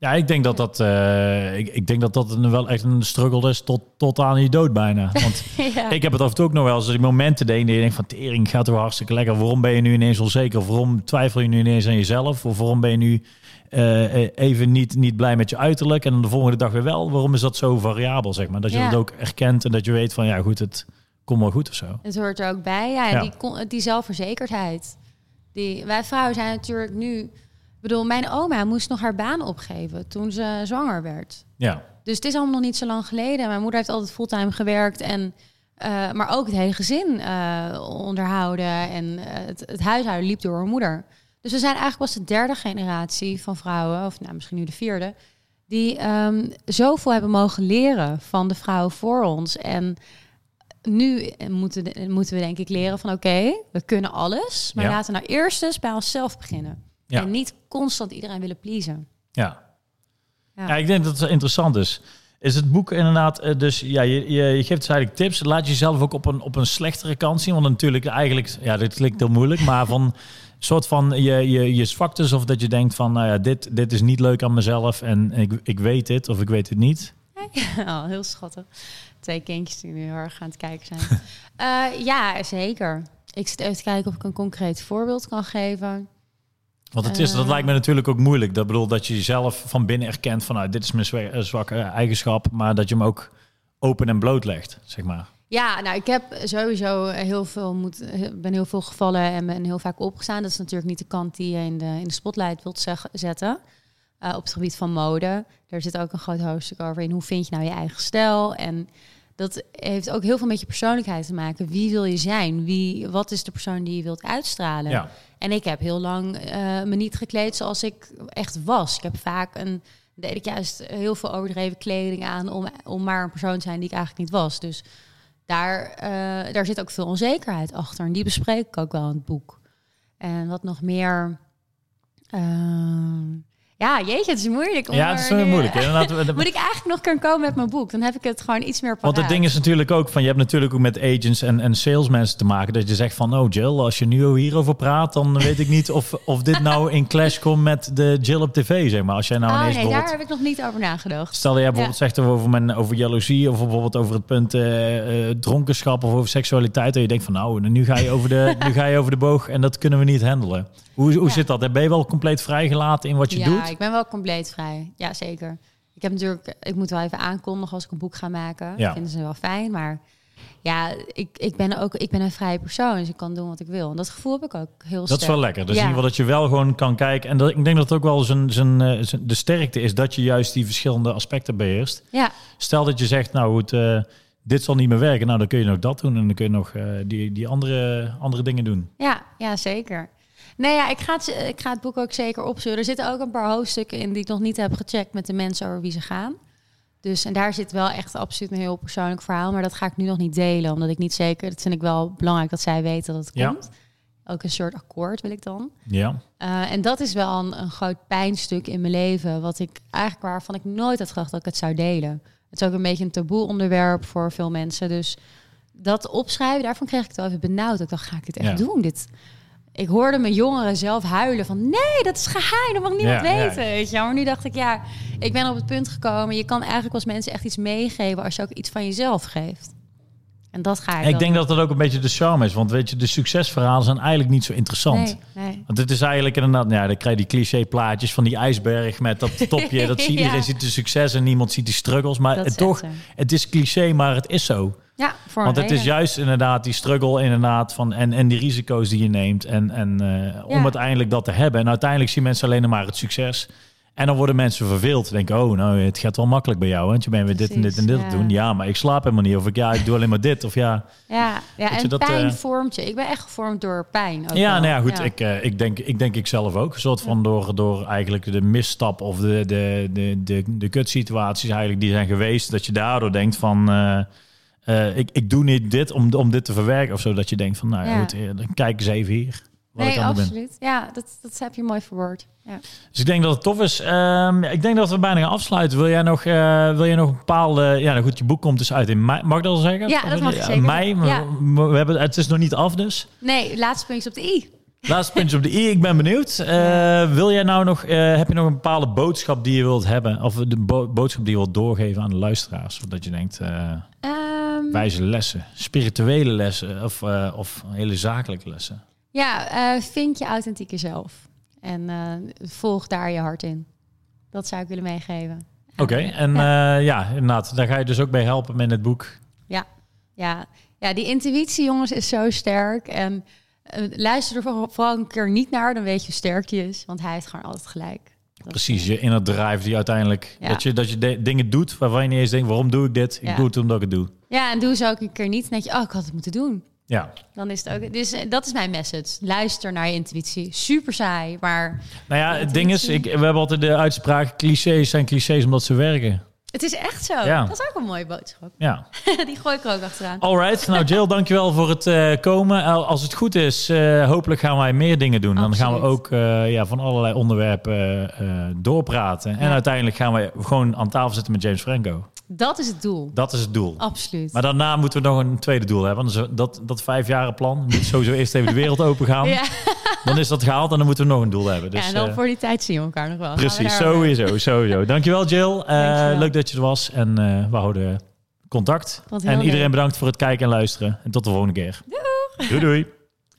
Ja, ik denk dat dat, eh, ik, ik denk dat dat een, wel echt een struggle is tot, tot aan je dood bijna. Want ja. ik heb het af en toe ook nog wel eens die momenten deed dat je denkt van tering gaat wel hartstikke lekker. Waarom ben je nu ineens onzeker? Of waarom twijfel je nu ineens aan jezelf? Of waarom ben je nu eh, eh, even niet, niet blij met je uiterlijk en dan de volgende dag weer wel? Waarom is dat zo variabel, zeg maar? Dat je Ja. dat ook erkent en dat je weet van ja goed, het komt wel goed of zo. Het hoort er ook bij. Ja, en Ja. Die, die zelfverzekerdheid. Die, wij vrouwen zijn natuurlijk nu Ik bedoel, mijn oma moest nog haar baan opgeven toen ze zwanger werd. Ja. Dus het is allemaal nog niet zo lang geleden. Mijn moeder heeft altijd fulltime gewerkt en uh, maar ook het hele gezin uh, onderhouden en uh, het, het huishouden liep door haar moeder. Dus we zijn eigenlijk pas de derde generatie van vrouwen, of nou, misschien nu de vierde, die um, zoveel hebben mogen leren van de vrouwen voor ons. En nu moeten, moeten we denk ik leren van oké, we kunnen alles, maar ja. laten we nou eerst eens bij onszelf beginnen. Ja. En niet constant iedereen willen pleasen. Ja. ja. ja ik denk dat het interessant is. Is het boek inderdaad, dus ja, je, je, je geeft dus eigenlijk tips. Laat jezelf ook op een, op een slechtere kant zien. Want natuurlijk eigenlijk, ja, dit klinkt heel moeilijk, maar van soort van je, je, je zwaktes of dat je denkt van, nou ja, dit, dit is niet leuk aan mezelf en ik, ik weet dit of ik weet het niet. Ja, heel schattig. Twee kindjes die nu heel erg aan het kijken zijn. uh, ja, zeker. Ik zit even te kijken of ik een concreet voorbeeld kan geven. Want het is, dat lijkt me natuurlijk ook moeilijk. Dat bedoel dat je jezelf van binnen erkent van nou, dit is mijn zwakke eigenschap, maar dat je hem ook open en bloot legt, zeg maar. Ja, nou, ik heb sowieso heel veel moet, ben heel veel gevallen en ben heel vaak opgestaan. Dat is natuurlijk niet de kant die je in de, in de spotlight wilt zetten. Uh, op het gebied van mode. Daar zit ook een groot hoofdstuk over in. Hoe vind je nou je eigen stijl? En dat heeft ook heel veel met je persoonlijkheid te maken. Wie wil je zijn? Wie, wat is de persoon die je wilt uitstralen? Ja. En ik heb heel lang uh, me niet gekleed zoals ik echt was. Ik heb vaak een, deed ik juist heel veel overdreven kleding aan om, om maar een persoon te zijn die ik eigenlijk niet was. Dus daar, uh, daar zit ook veel onzekerheid achter. En die bespreek ik ook wel in het boek. En wat nog meer. Uh, ja, jeetje, het is moeilijk. Om ja, het is wel moeilijk. Moet ik eigenlijk nog kunnen komen met mijn boek? Dan heb ik het gewoon iets meer Want het ding is natuurlijk ook van... Je hebt natuurlijk ook met agents en, en salesmensen te maken... dat je zegt van, oh Jill, als je nu hierover praat... dan weet ik niet of, of dit nou in clash komt met de Jill op tv, zeg maar. Als jij nou oh, ineens nee, daar heb ik nog niet over nagedacht. Stel dat jij bijvoorbeeld ja. zegt over, mijn, over jaloezie... of bijvoorbeeld over het punt uh, uh, dronkenschap of over seksualiteit... en je denkt van, nou, nu ga je over de, nu ga je over de boog... en dat kunnen we niet handelen. Hoe, hoe ja. zit dat? Ben je wel compleet vrijgelaten in wat je ja, doet? Ik ben wel compleet vrij. Ja, zeker. Ik heb natuurlijk, ik moet wel even aankondigen als ik een boek ga maken. Ja. Vinden ze wel fijn, maar ja, ik, ik ben ook, ik ben een vrije persoon, dus ik kan doen wat ik wil. En dat gevoel heb ik ook heel sterk. Dat is wel lekker. Dus ja. in ieder geval dat je wel gewoon kan kijken. En dat, ik denk dat het ook wel zijn, zijn, zijn, de sterkte is dat je juist die verschillende aspecten beheerst. Ja. Stel dat je zegt, nou goed, uh, dit zal niet meer werken. Nou, dan kun je nog dat doen en dan kun je nog uh, die, die andere, andere dingen doen. Ja, ja, zeker. Nee, ja, ik ga, het, ik ga het boek ook zeker opzoeken. Er zitten ook een paar hoofdstukken in die ik nog niet heb gecheckt met de mensen over wie ze gaan. Dus en daar zit wel echt absoluut een heel persoonlijk verhaal. Maar dat ga ik nu nog niet delen, omdat ik niet zeker. Dat vind ik wel belangrijk dat zij weten dat het ja. komt. Ook een soort akkoord wil ik dan. Ja. Uh, en dat is wel een, een groot pijnstuk in mijn leven. Wat ik eigenlijk waarvan ik nooit had gedacht dat ik het zou delen. Het is ook een beetje een taboe onderwerp voor veel mensen. Dus dat opschrijven, daarvan kreeg ik het wel even benauwd. Ik dacht, ga ik dit echt Ja. doen? Dit, ik hoorde mijn jongeren zelf huilen van nee, dat is geheim, dat mag niemand Ja, ja. weten. Weet je? wel. Maar nu dacht ik, ja, ik ben op het punt gekomen. Je kan eigenlijk als mensen echt iets meegeven als je ook iets van jezelf geeft. En dat ga ik. Ik denk dat dat ook een beetje de charme is. Want weet je, de succesverhalen zijn eigenlijk niet zo interessant. Nee, nee. Want het is eigenlijk inderdaad, nou ja, dan krijg je die cliché plaatjes van die ijsberg met dat topje. Dat zie, Ja. iedereen ziet de succes en niemand ziet die struggles. Maar het, toch, het is cliché, maar het is zo. Ja, voor Want het is juist inderdaad die struggle inderdaad van en, en die risico's die je neemt. En, en eh, om Ja. uiteindelijk dat te hebben. En uiteindelijk zien mensen alleen maar het succes. En dan worden mensen verveeld. Denken, oh, nou, het gaat wel makkelijk bij jou. Want je bent weer dit en dit en dit doen. ja. Maar ik slaap helemaal niet. Of ik, ja, ik doe alleen maar dit. Of ja, Ja, ja en dat, pijn eh, vormt je. Ik ben echt gevormd door pijn. Ook Ja, wel. nou ja, goed. Ik, eh, ik, denk, ik denk ik zelf ook. Een soort van door, door eigenlijk de misstap of de, de, de, de, de kutsituaties eigenlijk die zijn geweest. Dat je daardoor denkt van... eh, ik, ik doe niet dit om, om dit te verwerken of zo. Dat je denkt van, nou ja, goed, dan kijk eens even hier. Nee, absoluut. Ja, dat, dat heb je mooi verwoord. Ja. Dus ik denk dat het tof is. Ehm, ik denk dat we bijna gaan afsluiten. Wil jij nog, eh, wil jij nog een bepaalde... Ja, nou goed, je boek komt dus uit in mei. Mag ik dat al zeggen? Ja, dat mag zeker Mei. Ja. we hebben, het is nog niet af dus. Nee, laatste puntje op de i. Laatste puntje op de i. Ik ben benieuwd. Eh, wil jij nou nog... eh, heb je nog een bepaalde boodschap die je wilt hebben? Of de bo- boodschap die je wilt doorgeven aan de luisteraars? Dat je denkt, eh, Ehm, wijze lessen. Spirituele lessen. Of, of hele zakelijke lessen. Ja, eh, vind je authentieke zelf. En eh, volg daar je hart in. Dat zou ik willen meegeven. Oké, en ja. ja, inderdaad. Daar ga je dus ook bij helpen met het boek. Ja, ja, ja, die intuïtie, jongens, is zo sterk. En eh, luister er voor- vooral een keer niet naar, dan weet je hoe sterk je is. Want hij heeft gewoon altijd gelijk. Dat- Precies, je inner drive die uiteindelijk... Ja. Dat je, dat je de- dingen doet waarvan je niet eens denkt... waarom doe ik dit? Ik Ja. doe het omdat ik het doe. Ja, en doe ze ook een keer niet. Dan denk je, oh, ik had het moeten doen. Ja. Dan is het ook. Dus eh, dat is mijn message. Luister naar je intuïtie. Super saai, maar Nou ja, het ding is, ik, we hebben altijd de uitspraak... clichés zijn clichés omdat ze werken. het is echt zo. Ja. Dat is ook een mooie boodschap. Ja. Die gooi ik er ook achteraan. Alright, nou Jill, dankjewel voor het eh, komen. Al- Als het goed is, eh, hopelijk gaan wij meer dingen doen. Dan gaan we ook ja, van allerlei onderwerpen doorpraten. En uiteindelijk gaan we gewoon aan tafel zitten met James Franco. Dat is het doel. Dat is het doel. Absoluut. Maar daarna moeten we nog een tweede doel hebben. Want dat, dat, dat vijfjaren plan moet sowieso eerst even de wereld open gaan. ja. Dan is dat gehaald en dan moeten we nog een doel hebben. Dus, ja, en dan eh, voor die tijd zien we elkaar nog wel. Precies, sowieso, sowieso. Dankjewel Jill. Dankjewel. leuk dat je er was. En eh, we houden contact. En iedereen leuk. bedankt voor het kijken en luisteren. En tot de volgende keer. Doei doei.